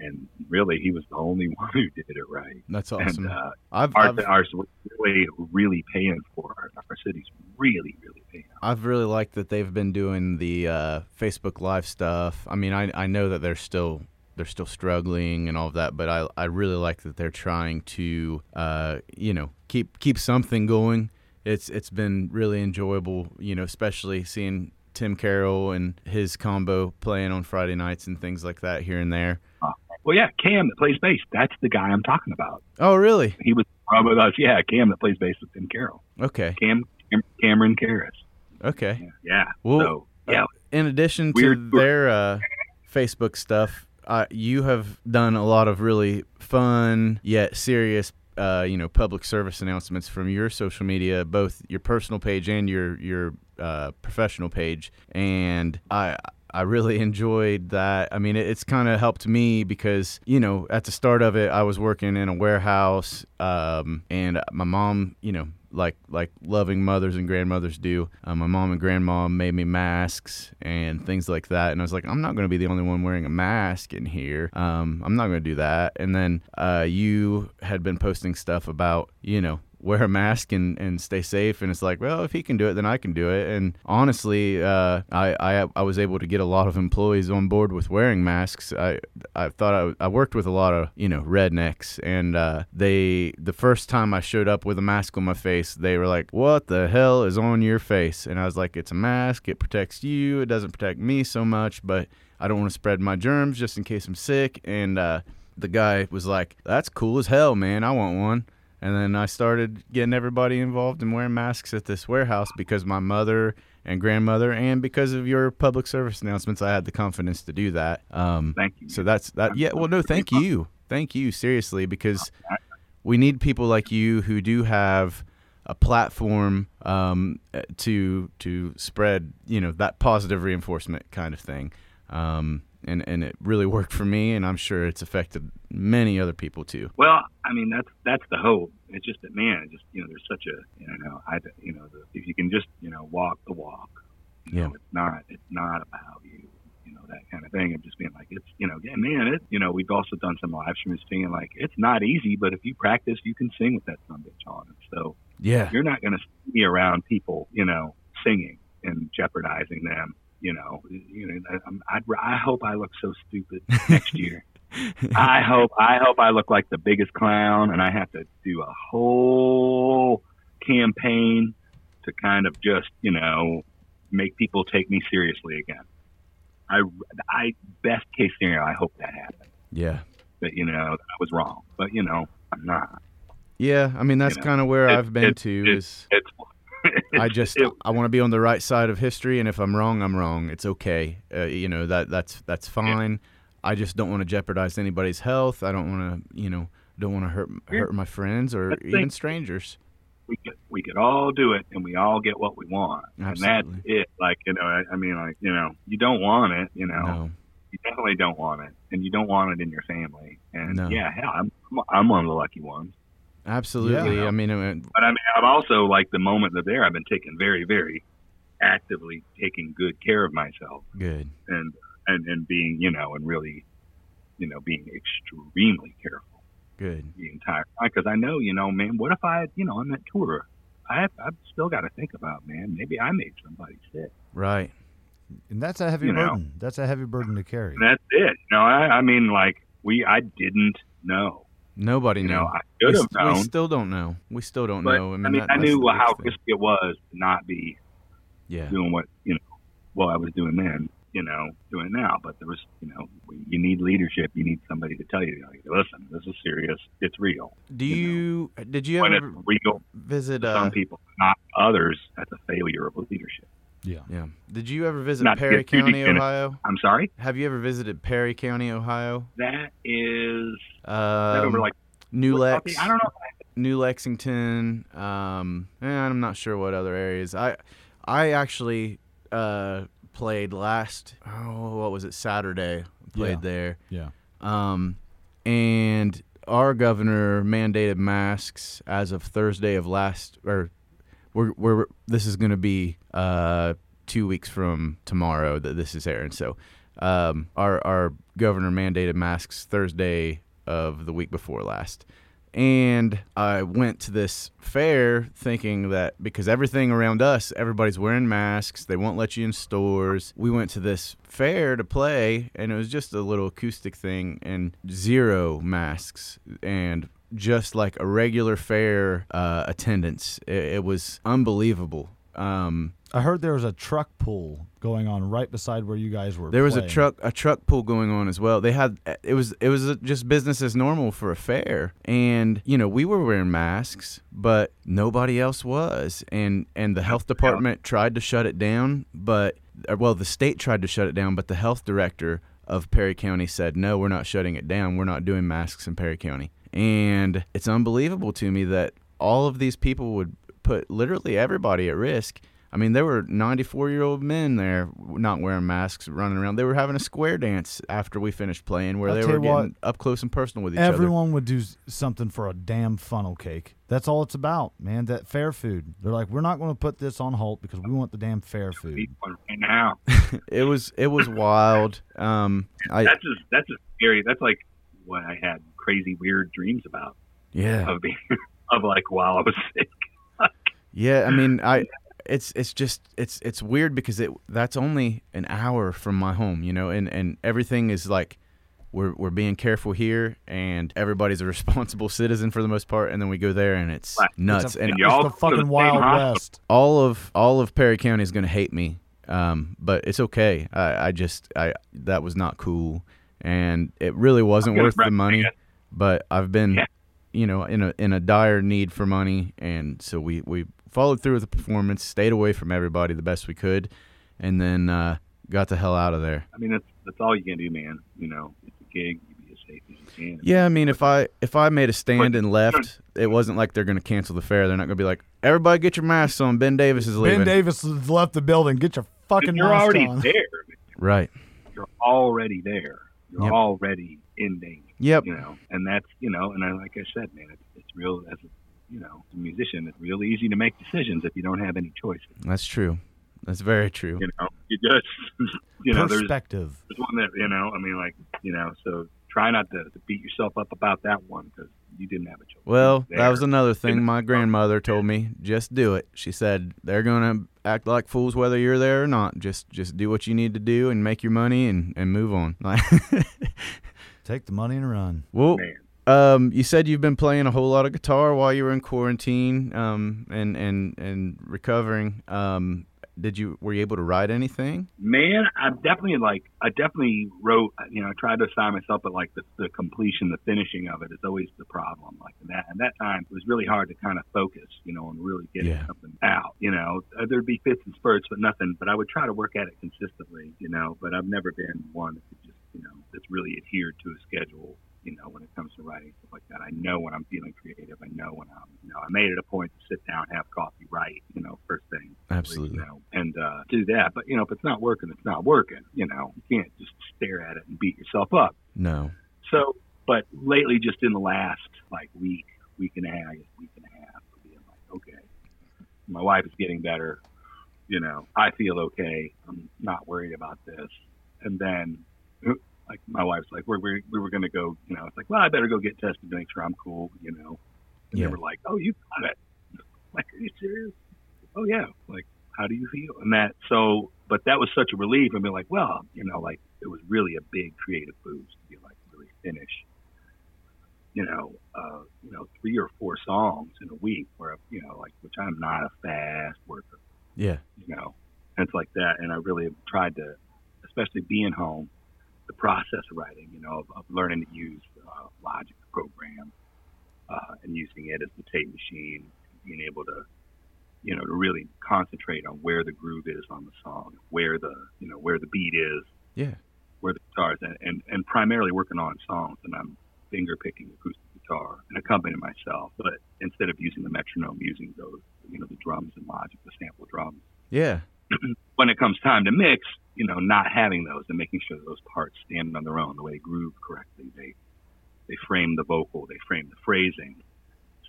and really he was the only one who did it right. That's awesome. And uh, I've, our, I've ours really, really paying for it. Our city's really, really paying. I've really liked that they've been doing the uh, Facebook Live stuff. I mean, I I know that they're still they're still struggling and all of that, but I I really like that they're trying to uh, you know keep keep something going it's it's been really enjoyable. You know, especially seeing Tim Carroll and his combo playing on Friday nights and things like that here and there. Well, yeah, Cam that plays bass. That's the guy I'm talking about. Oh, really? He was with us. Yeah, Cam that plays bass with Tim Carroll. Okay. Cam, Cam Cameron Karras. Okay. Yeah. yeah. Well, so yeah, in addition to Weird- their uh, Facebook stuff, uh, you have done a lot of really fun yet serious, uh, you know, public service announcements from your social media, both your personal page and your your uh, professional page, and I. I really enjoyed that. I mean, it, it's kind of helped me because, you know, at the start of it, I was working in a warehouse, um, and my mom, you know, like like loving mothers and grandmothers do. Uh, my mom and grandma made me masks and things like that, and I was like, I'm not going to be the only one wearing a mask in here. Um, I'm not going to do that. And then uh, you had been posting stuff about, you know. Wear a mask and, and stay safe, and it's like, well, if he can do it, then I can do it. And honestly, uh, I, I I was able to get a lot of employees on board with wearing masks. I I thought I, I worked with a lot of you know rednecks, and uh, they the first time I showed up with a mask on my face, they were like, "What the hell is on your face?" And I was like, "It's a mask. It protects you. It doesn't protect me so much, but I don't want to spread my germs just in case I'm sick." And uh, the guy was like, "That's cool as hell, man. I want one." And then I started getting everybody involved in wearing masks at this warehouse because my mother and grandmother, and because of your public service announcements, I had the confidence to do that. Um, thank you. so that's that. Yeah. Well, no, thank you, thank you, seriously, because we need people like you who do have a platform um, uh, to to spread, you know, that positive reinforcement kind of thing. Um, and and it really worked for me, and I'm sure it's affected many other people too. Well, I mean that's that's the hope. It's just that man, just you know, there's such a you know, I you know, the, if you can just you know walk the walk, you Yeah. know, it's not it's not about you, you know, that kind of thing. And just being like it's you know, yeah, man, it you know, we've also done some live streams singing like it's not easy, but if you practice, you can sing with that son of bitch on. And so Yeah. you're not going to be around people, you know, singing and jeopardizing them. You know, you know. I- I'm, um, I'd, I hope I look so stupid next year. I hope I hope I look like the biggest clown, and I have to do a whole campaign to kind of just you know make people take me seriously again. I, I best case scenario, I hope that happens. Yeah. But you know, I was wrong. But you know, I'm not. Yeah. I mean, that's know, kind of where it- I've been it- to. it- is It's. I just it- I want to be on the right side of history, and if I'm wrong, I'm wrong. It's okay. Uh, you know that that's that's fine. I just don't want to jeopardize anybody's health. I don't want to, you know, don't want to hurt hurt my friends or even thing. strangers. we could we could all do it and we all get what we want and that's it like you know I, I mean like you know you don't want it you know No. you definitely don't want it and you don't want it in your family and No. yeah hell I'm I'm one of the lucky ones Absolutely. Yeah. I mean, uh, but I mean I'm also like the moment that there I've been taking very very actively taking good care of myself good. and and and being you know and really you know being extremely careful Good. the entire time because I know, you know, man, what if I, you know, on that tour, I have, I've still got to think about, man, maybe I made somebody sick. Right. And that's a heavy You know. burden. That's a heavy burden to carry. And that's it. You know, I, I mean, like we, I didn't know. Nobody You knew. know, I we, should have st- we still don't know. We still don't but know. I I mean, mean, that- I knew how risky it was to not be Yeah. doing what you know, what I was doing then. You know, doing now. But there was, you know, you need leadership. You need somebody to tell you, like, listen, this is serious. It's real. Do you you, did you When ever real, visit? Uh, some people, not others. That's a failure of leadership. Yeah. yeah. Did you ever visit Not Perry get too deep County. Ohio? I'm sorry. Have you ever visited Perry County, Ohio? That is Um, that over like New Lex. I don't know. New Lexington. Um, and I'm not sure what other areas. I I actually uh, played last. Oh, what was it? Saturday. Played Yeah. there. Yeah. Um, and our governor mandated masks as of Thursday of last. Or we're we're this is going to be uh two weeks from tomorrow that this is airing. So. Um, our our governor mandated masks Thursday of the week before last, and I went to this fair thinking that because everything around us, everybody's wearing masks, they won't let you in stores. We went to this fair to play, and it was just a little acoustic thing and zero masks and just like a regular fair uh, attendance. It, it was unbelievable. Um, I heard there was a truck pull going on right beside where you guys were. there was a truck a truck pull going on as well. They had it was it was just business as normal for a fair, and you know we were wearing masks, but nobody else was, and and the health department tried to shut it down, but uh, well the state tried to shut it down, but the health director of Perry County said no, we're not shutting it down. We're not doing masks in Perry County, and it's unbelievable to me that all of these people would put literally everybody at risk. I mean, there were 94 year old men there not wearing masks running around. They were having a square dance after we finished playing where I'll they were you what, getting up close and personal with each other. Everyone would do something for a damn funnel cake. That's all it's about, man. That fair food. They're like, we're not going to put this on halt because we want the damn fair food. Eat right now. It was it was wild. Um, I That's just that's just scary. That's like what I had crazy weird dreams about yeah of being of like while I was sick. yeah. I mean, I it's it's just it's it's weird because it that's only an hour from my home, you know, and and everything is like. We're, we're being careful here, and everybody's a responsible citizen for the most part. And then we go there, and it's Right. nuts. It's, a, and And y'all it's the go to the fucking Wild hospital. West. all of all of Perry County is going to hate me, um, but it's okay. I, I just I that was not cool, and it really wasn't worth the recommend money. It. But I've been, Yeah. you know, in a in a dire need for money, and so we we followed through with the performance, stayed away from everybody the best we could, and then uh, got the hell out of there. I mean, that's that's all you can do, man. You know, it's a gig. You be as safe as you can. Yeah, I mean, if I if I made a stand and left, it wasn't like they're going to cancel the fair. They're not going to be like, everybody get your masks on. Ben Davis is leaving. Ben Davis has left the building. Get your fucking You're already on. there. right. You're already there. You're Yep. already in danger. Yep. You know, and that's you know, and I, like I said, man, it's, it's real as a you know, as a musician, it's real easy to make decisions if you don't have any choices. That's true. That's very true. You know, you just you know, there's Perspective. there's one that you know, I mean, like you know, so try not to, to beat yourself up about that one because you didn't have a choice. Well, that was another thing my grandmother told me. Just do it. She said they're gonna act like fools whether you're there or not. Just just do what you need to do and make your money and, and move on. Like, Take the money and run. well, man. um, you said you've been playing a whole lot of guitar while you were in quarantine, um, and and and recovering. Um, did you were you able to write anything? Man, I definitely like. I definitely wrote. You know, I tried to assign myself, but like the, the completion, the finishing of it is always the problem. Like that, at that time, it was really hard to kind of focus. You know, and really get Yeah. something out. You know, Uh, there'd be fits and spurts, but nothing. But I would try to work at it consistently. You know, but I've never been one that could just, you know, that's really adhered to a schedule. You know, when it comes to writing stuff like that, I know when I'm feeling creative. I know when I'm, you know, I made it a point to sit down, have coffee, write. You know, first thing Absolutely. you know, and uh, do that. But you know, if it's not working, it's not working. You know, you can't just stare at it and beat yourself up. No. So, but lately, just in the last like week, week and a half, I guess week and a half, being like, okay, my wife is getting better. You know, I feel okay. I'm not worried about this. And then, like, my wife's like, we're, we we were going to go. You know, it's like, well, I better go get tested to make sure I'm cool. You know, and Yeah. they were like, oh, you got it. Like, are you serious? Oh yeah. Like, how do you feel? And that so, but that was such a relief. I mean, like, well, you know, like it was really a big creative boost to be like really finish. You know, uh, you know, three or four songs in a week, where you know, like, which I'm not a fast worker Yeah. you know, and it's like that. And I really tried to, especially being home, process of writing, you know, of, of learning to use uh, Logic program uh, and using it as the tape machine, being able to, you know, to really concentrate on where the groove is on the song, where the, you know, where the beat is, Yeah. where the guitar is, and, and, and primarily working on songs. And I'm finger picking acoustic guitar and accompanying myself, but instead of using the metronome, using those, you know, the drums and Logic, the sample drums Yeah. when it comes time to mix, you know, not having those and making sure those parts stand on their own, the way they groove correctly, they they frame the vocal, they frame the phrasing.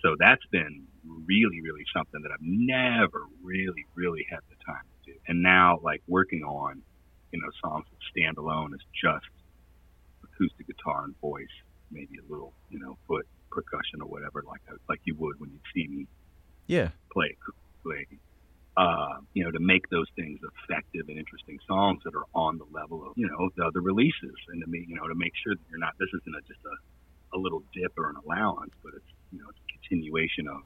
So that's been really, really something that I've never really, really had the time to do. And now, like working on, you know, songs that stand alone as just acoustic guitar and voice, maybe a little, you know, foot percussion or whatever, like like you would when you see me Yeah. play acoustically, uh, you know, to make those things effective and interesting songs that are on the level of, you know, the other releases. And to make, you know, to make sure that you're not, this isn't a, just a, a little dip or an allowance, but it's, you know, it's a continuation of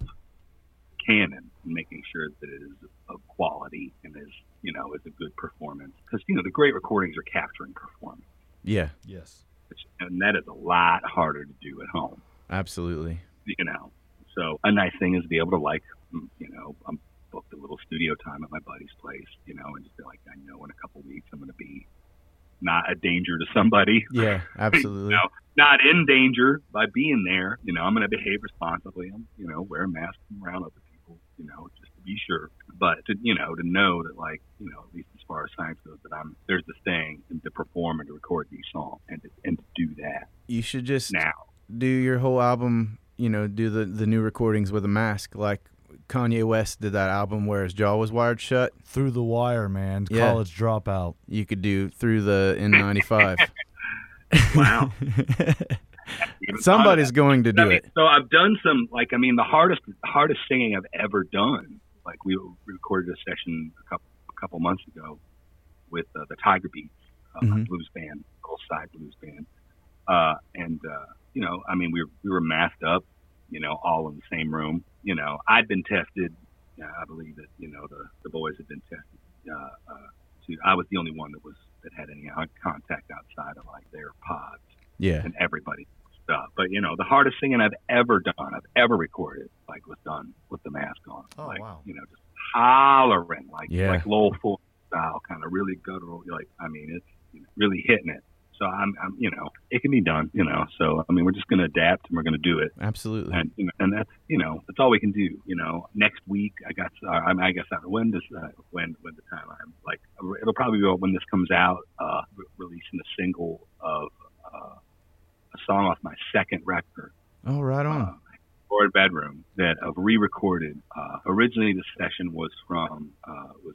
canon and making sure that it is of quality and is you know is a good performance. Because you know the great recordings are capturing performance. Yeah, Yes. which, and that is a lot harder to do at home. Absolutely. you know so a nice thing is to be able to like mm, you know i'm booked a little studio time at my buddy's place you know and just be like i know in a couple weeks i'm going to be not a danger to somebody Yeah, absolutely. you know, not in danger by being there. You know, I'm going to behave responsibly. I'm, you know, wear a mask around other people. You know, just to be sure. But to, you know, to know that, like, you know, at least as far as science goes, that I'm there's this thing and to perform and to record these songs and to, and to do that You should just now. do your whole album. You know, do the the new recordings with a mask, like Kanye West did that album where his jaw was wired shut. Through the wire, man. Yeah. College dropout. You could do through the N95. Wow. Somebody's going to I do mean, it. So I've done some like I mean the hardest hardest singing I've ever done. Like we recorded a session a couple a couple months ago with uh, the Tiger Beats uh, Mhm. blues band, Side blues band, uh, and uh, you know I mean we were, we were masked up, you know, all in the same room. You know I'd been tested. Uh, I believe that you know the the boys had been tested. Uh, uh, to I was the only one that was that had any uh, contact outside of like their pods Yeah, and everybody stuff. But you know, the hardest singing I've ever done, I've ever recorded, like was done with the mask on. Oh, like, wow. You know, just hollering like Yeah. like Lowell Full style, kind of really guttural. Like I mean, it's you know, really hitting it. So I'm, I'm, you know, it can be done. You know, so I mean, we're just going to adapt and we're going to do it. absolutely. And you know, and that's you know that's all we can do. You know, next week I got uh, I, guess when does uh, when when the time I'm like it'll probably be when this comes out uh, re- releasing a single of uh, a song off my second record, Oh, right on. uh, Forward Bedroom that I've re-recorded. Uh, originally, the session was from uh, was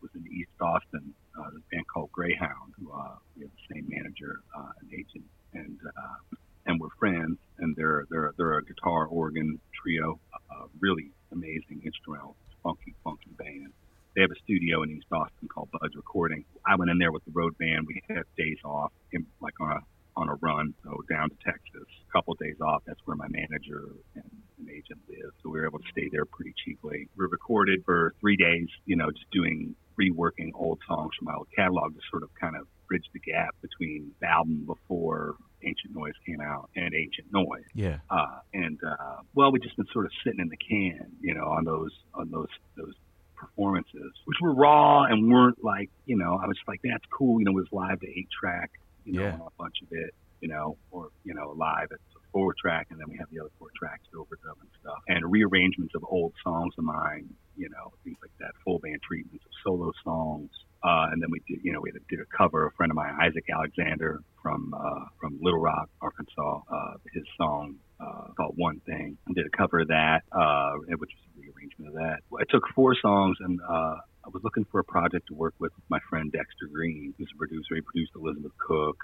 was in East Austin. Uh, this band called Greyhound, who uh, we have the same manager uh, and agent, and uh, and we're friends. And they're they're they're a guitar organ trio, uh, really amazing instrumental, funky funky band. They have a studio in East Austin called Bud's Recording. I went in there with the road band. We had days off, in, like on a on a run, so down to Texas. A couple of days off. That's where my manager and an agent live, so we were able to stay there pretty cheaply. We recorded for three days, you know, just doing reworking old songs from my old catalog to sort of kind of bridge the gap between the album before Ancient Noise came out and Ancient Noise. Yeah, Uh, and uh, well, we just been sort of sitting in the can, you know, on those on those those performances, which were raw and weren't like, you know, I was like, that's cool, you know, it was live to eight track, you know, Yeah. a bunch of it, you know, or you know, live it's a four track, and then we have the other four tracks overdub and stuff, and rearrangements of old songs of mine, you know, things like that, full band treatments of solo songs. Uh, and then we did, you know, we did a cover. A friend of mine, Isaac Alexander from uh, from Little Rock, Arkansas, uh, his song uh, called One Thing. I did a cover of that, uh, which was a rearrangement of that. I took four songs and uh, I was looking for a project to work with my friend Dexter Green, who's a producer. He produced Elizabeth Cook.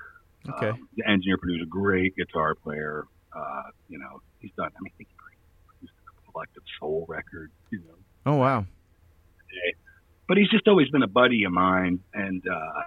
Okay. Um, the engineer producer, great guitar player. Uh, you know, he's done, I mean, I think he produced a collective soul record, you know Oh, wow. but he's just always been a buddy of mine and uh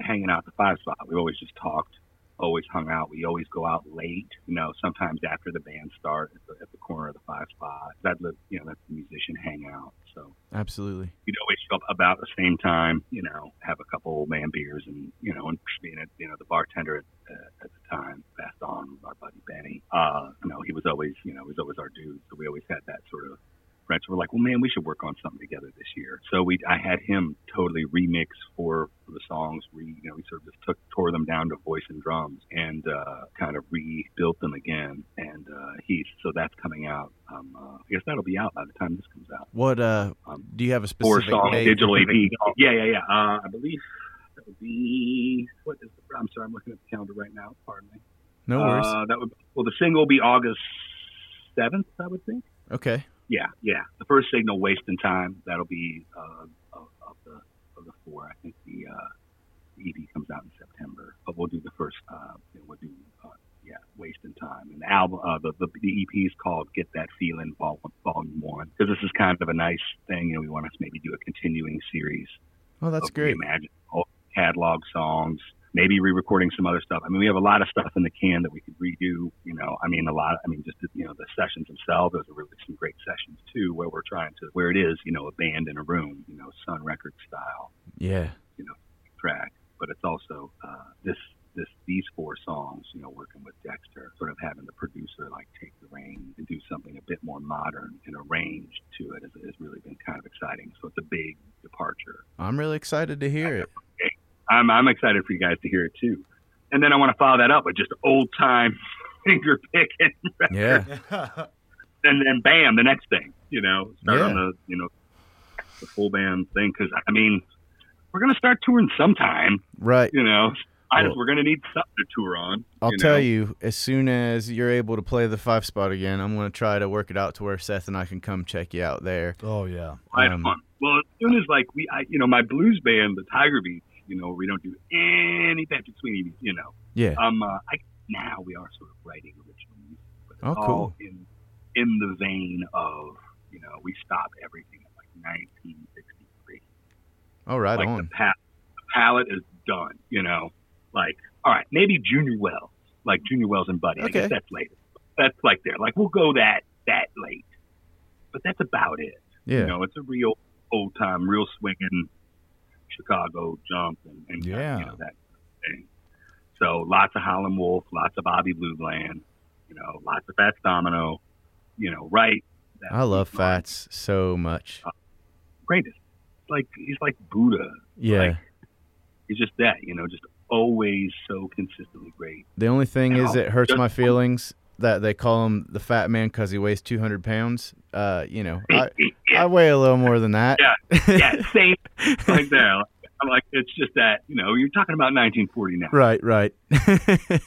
hanging out at the five spot. We always just talked always hung out. We always go out late you know sometimes after the band start at the, at the corner of the five spot. That live you know that's the musician hangout so. Absolutely. we'd always show up about the same time you know have a couple old man beers and you know and being a, you know the bartender at, uh, at the time passed on our buddy benny. Uh you know he was always you know he was always our dude so we always had that sort of friends were like, well, man, we should work on something together this year. So we, I had him totally remix for the songs. We, you know, we sort of just took, tore them down to voice and drums and uh, kind of rebuilt them again. And uh, he's so that's coming out. Um, uh, I guess that'll be out by the time this comes out. What uh Um, do you have a specific Four song date? digital EP. Yeah, yeah, yeah. Uh, I believe that would be what is the? I'm sorry, I'm looking at the calendar right now. Pardon me. No worries. Uh, that would well, the single will be August seventh, I would think. okay. Yeah, yeah. The first signal, wasting time. That'll be uh, of, of the of the four. I think the, uh, the EP comes out in September, but we'll do the first. Uh, we'll do uh, yeah, wasting time. And the album, uh, the, the the EP is called "Get That Feeling" Vol- Volume One, because this is kind of a nice thing. You know, we want to maybe do a continuing series Oh, that's great. reimagined old catalog songs. Maybe re-recording some other stuff. I mean, we have a lot of stuff in the can that we could redo. You know, I mean, a lot. I mean, just you know, the sessions themselves. Those are really some great sessions too, where we're trying to where it is, you know, a band in a room, you know, Sun Record style Yeah. You know, track. But it's also uh, this this these four songs, you know, working with Dexter, sort of having the producer like take the reins and do something a bit more modern and arranged to it has, has really been kind of exciting. So it's a big departure. I'm really excited to hear it. I'm I'm excited for you guys to hear it too. And then I want to follow that up with just old time finger picking, Yeah. and then bam, the next thing, you know, start Yeah. on the you know the full band thing because I mean we're gonna start touring sometime, Right. you know. I Well- we're gonna need something to tour on. I'll you tell you, as soon as you're able to play the five spot again, I'm going to try to work it out to where Seth and I can come check you out there. oh yeah. Right Um, on. Well, as soon as like we, I, you know, my blues band, the Tiger Beats, you know, we don't do any Patrick Sweeney, you know. Yeah. Um, uh, I, now we are sort of writing original music, but it's Oh, all cool. in in the vein of, you know, we stop everything at like 1963. Oh, right like on. the, pa- the palette is done, you know. Like, all right, maybe Junior Wells, like Junior Wells and Buddy. I Okay. guess that's later. That's like there. Like we'll go that that late, but that's about it. Yeah. You know, it's a real old time, real swinging Chicago jump and, and Yeah. you know that thing. So lots of Howlin' Wolf, lots of Bobby Blue Bland, you know, lots of Fats Domino, you know, right? I love my Fats so much. Uh, Greatest. Like he's like Buddha. Yeah. like, He's just that, you know, just always so consistently great. The only thing is, Yeah. it hurts Just- my feelings that they call him the fat man because he weighs 200 pounds. Uh, you know, I, I weigh a little more than that. Yeah. yeah, same like there. I'm like, it's just that, you know, you're talking about 1940 now. right, right.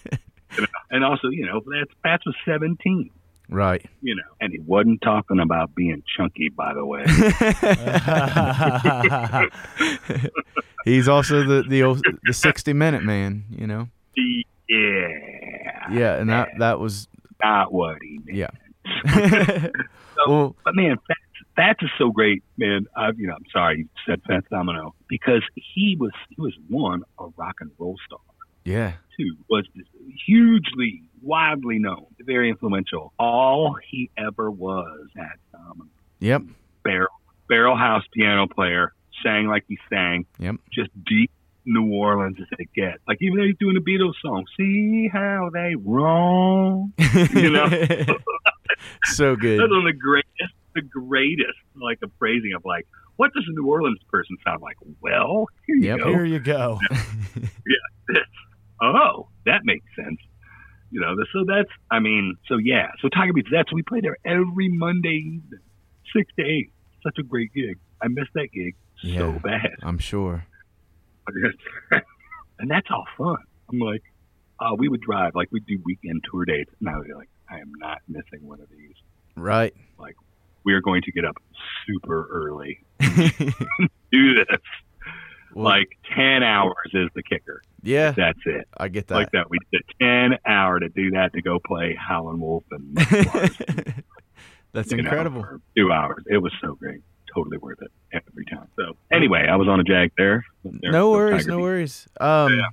And also, you know, that's Fats was 17, right. you know, and he wasn't talking about being chunky, by the way. He's also the the old, the 60 minute man, you know. yeah. Yeah, and that that was Not what he meant. yeah. well, But man, Fats, Fats is so great, man. I, you know, I'm sorry you said Fats Domino because he was he was one a rock and roll star. yeah. Two was hugely, widely known, very influential. All he ever was at Domino, Yep. barrel barrel house piano player, sang like he sang. Yep. Just deep New Orleans as it gets. Like even though he's doing a Beatles song, see how they roam. You know? so good. That's one of the greatest, the greatest, like a phrasing of like, what does a New Orleans person sound like? Well, here you Yep. go. Here you go. This. Oh, that makes sense. You know, so that's, I mean, so yeah. So Tiger Beats, that's, we play there every Monday evening, 6 to 8. Such a great gig. I miss that gig so bad. I'm sure. and that's all fun. I'm like, uh, we would drive, like we'd do weekend tour dates. And I would be like, I am not missing one of these. Right. Like, we are going to get up super early. Do this. Well, like 10 hours is the kicker. yeah, That's it. I get that. Like that. We did a 10 hour to do that to go play Howlin' Wolf and That's you know, incredible. for two hours. It was so great. Totally worth it every time. So anyway, I was on a jag there. There- no worries, no Beat. worries. Um, Yeah.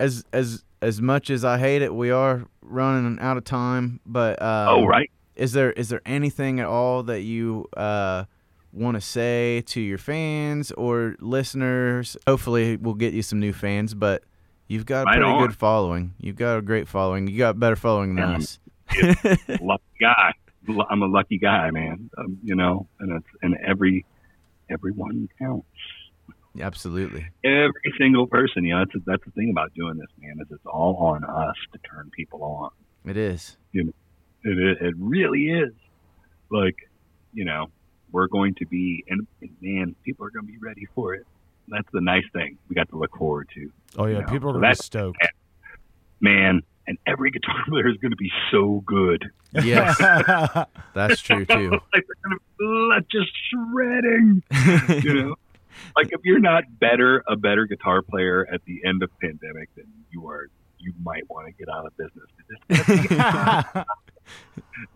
as as as much as I hate it, we are running out of time. But uh, Oh, right. is there is there anything at all that you uh, want to say to your fans or listeners? Hopefully, we'll get you some new fans. But you've got a Right pretty on. good following. You've got a great following. You got better following than Yeah. us. lucky guy. Lu- I'm a lucky guy, man. Um, you know, and it's and every everyone counts. Absolutely. Every single person. You know, that's that's the thing about doing this, man. Is it's all on us to turn people on. It is. It it, it really is. Like, you know, we're going to be, and, and man, people are going to be ready for it. That's the nice thing we got to look forward to. Oh yeah, You know, people are so gonna be that's- stoked. Man, and every guitar player is going to be so good. Yes, that's true too. like they're going to be just shredding. you know like if you're not better a better guitar player at the end of pandemic then you are you might want to get out of business it's gonna be hot.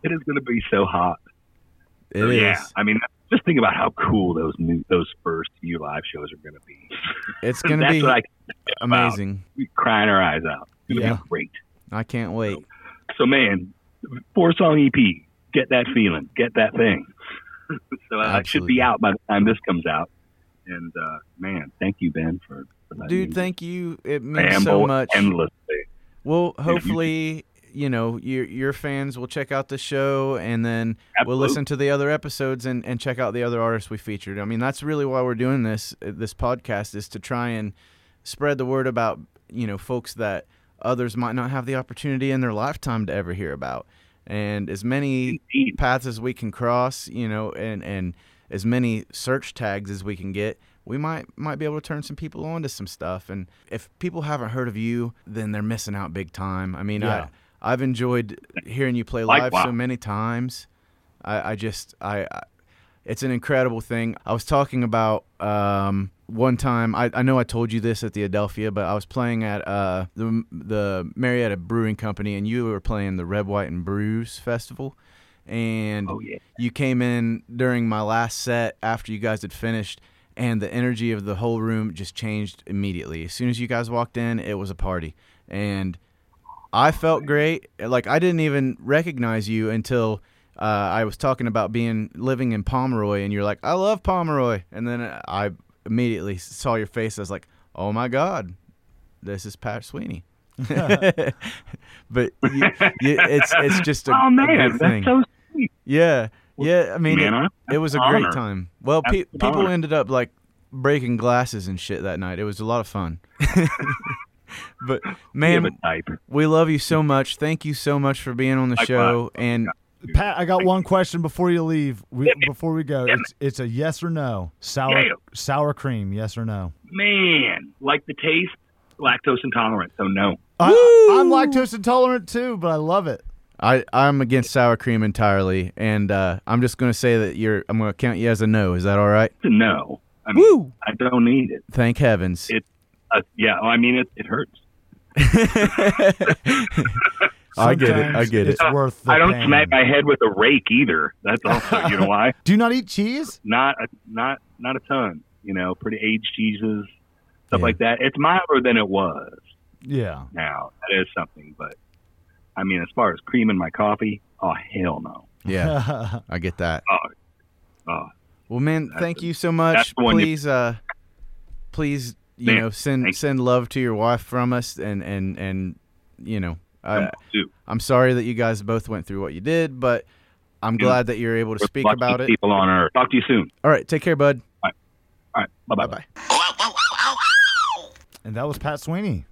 it is going to be so hot It So, is. yeah i mean just think about how cool those new those first few live shows are going to be. It's gonna be what I about. amazing. we crying our eyes out. It's gonna Yeah. be great. I can't wait. So man, four song EP, get that feeling, get that thing. so uh, it should be out by the time this comes out. And uh, man, thank you, Ben, for, for Dude, thank you. It means so much. endlessly. Well, hopefully, you know, your your fans will check out the show and then we'll listen to the other episodes and, and check out the other artists we featured. I mean, that's really why we're doing this this podcast is to try and spread the word about, you know, folks that others might not have the opportunity in their lifetime to ever hear about. And as many Indeed. paths as we can cross, you know, and and as many search tags as we can get, we might might be able to turn some people on to some stuff. And if people haven't heard of you, then they're missing out big time. I mean, Yeah. I I've enjoyed hearing you play live so many times. I, I just I, I it's an incredible thing. I was talking about um, one time. I, I know I told you this at the Adelphia, but I was playing at uh, the the Marietta Brewing Company, and you were playing the Red, White, and Brews Festival. And Oh yeah. you came in during my last set after you guys had finished, and the energy of the whole room just changed immediately. As soon as you guys walked in, it was a party, and I felt great. Like I didn't even recognize you until uh, I was talking about being living in Pomeroy, and you're like, "I love Pomeroy," and then I immediately saw your face. I was like, "Oh my God, this is Pat Sweeney." but you, you, it's it's just a, oh a man, good thing. that's so sweet. yeah, yeah. I mean, man, it, it was a honor. great time. Well, pe- people honor. ended up like breaking glasses and shit that night. It was a lot of fun. but man, we love you so much. Thank you so much for being on the Likewise. show. And Pat, I got one question before you leave. We, before we go, it's it's a yes or no. Sour Yeah. sour cream, yes or no. Man, like the taste, lactose intolerant. So no. I, I'm lactose intolerant too, but I love it. I, I'm against sour cream entirely. And uh, I'm just going to say that you're. I'm going to count you as a no. Is that all right? It's a no. I mean, Woo! I don't need it. Thank heavens. It- Uh, yeah, I mean it. It hurts. I get it. I get it. It's worth the I don't pain. smack my head with a rake either. That's also, you know why? Do you not eat cheese? Not a, not not a ton. You know, pretty aged cheeses, stuff Yeah. like that. It's milder than it was Yeah. now. That is something, but I mean, as far as cream in my coffee, oh hell no. Yeah, I get that. Oh, oh, Well, man, That's thank the- you so much. that's the one you- Please, uh, please, you Man, know, send send love to your wife from us, and and and you know, I, Dude, I'm sorry that you guys both went through what you did, but I'm Dude, glad that you're able to we're speak about it. People on Earth. Talk to you soon. All right, take care, bud. All right, bye Bye bye. bye. and that was Pat Sweeney.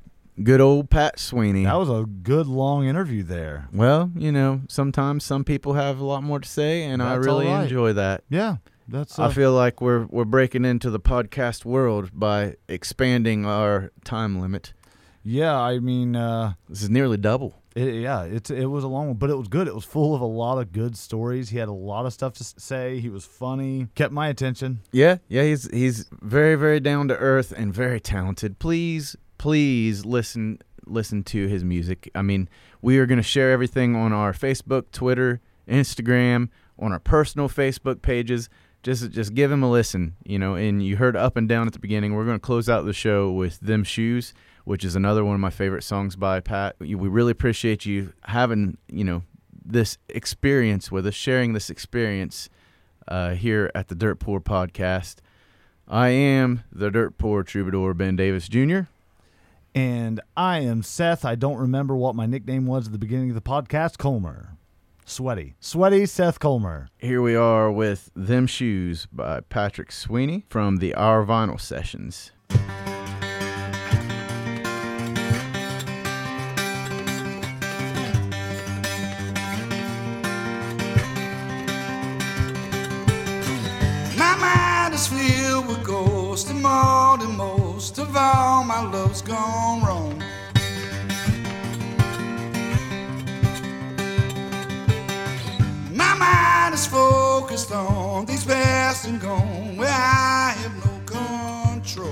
Good old Pat Sweeney. That was a good long interview there. well, you know, sometimes some people have a lot more to say, and I really all right. enjoy that. Yeah. That's uh, I feel like we're we're breaking into the podcast world by expanding our time limit. Yeah, I mean uh This is nearly double. It, yeah, it's it was a long one, but it was good. It was full of a lot of good stories. He had a lot of stuff to s- say. He was funny, kept my attention. Yeah, yeah, he's he's very very down to earth and very talented. Please, please listen listen to his music. I mean, we are going to share everything on our Facebook, Twitter, Instagram, on our personal Facebook pages. Just just give him a listen, you know. And you heard up and down at the beginning. We're going to close out the show with "Them Shoes," which is another one of my favorite songs by Pat. We really appreciate you having you know this experience with us, sharing this experience uh, here at the Dirt Poor Podcast. I am the Dirt Poor Troubadour Ben Davis Jr. And I am Seth. I don't remember what my nickname was at the beginning of the podcast. Colmer. Sweaty. Sweaty Seth Colmer. Here we are with Them Shoes by Patrick Sweeney from the Our Vinyl Sessions. All, my love's gone wrong. My mind is focused on these past and gone, where I have no control.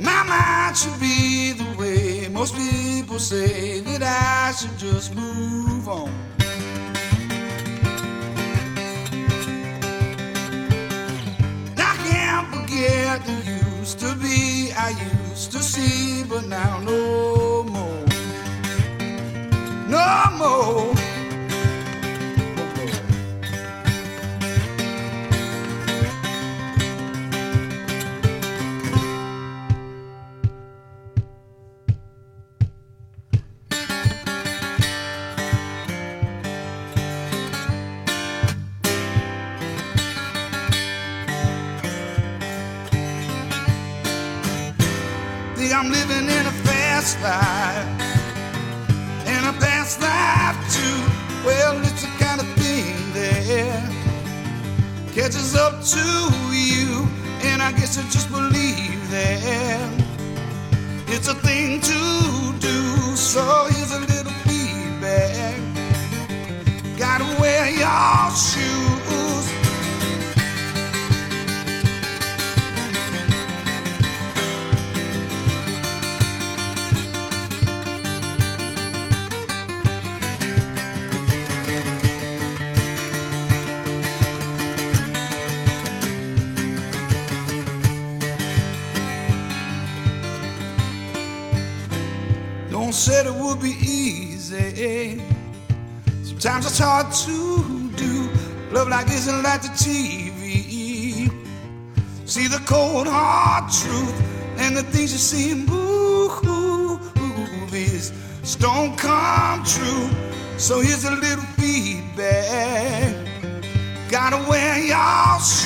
My mind should be the way most people say that I should just move on. Forget the used to be I used to see, but now no more. No more. Living in a fast life. And a past life too. Well, it's the kind of thing that catches up to you. And I guess I just believe that it's a thing to do. So here's a little feedback. Gotta wear your shoes. Said it would be easy. Sometimes it's hard to do. Love like isn't like the TV. See the cold hard truth and the things you see in movies don't come true. So here's a little feedback. Gotta wear your shoes.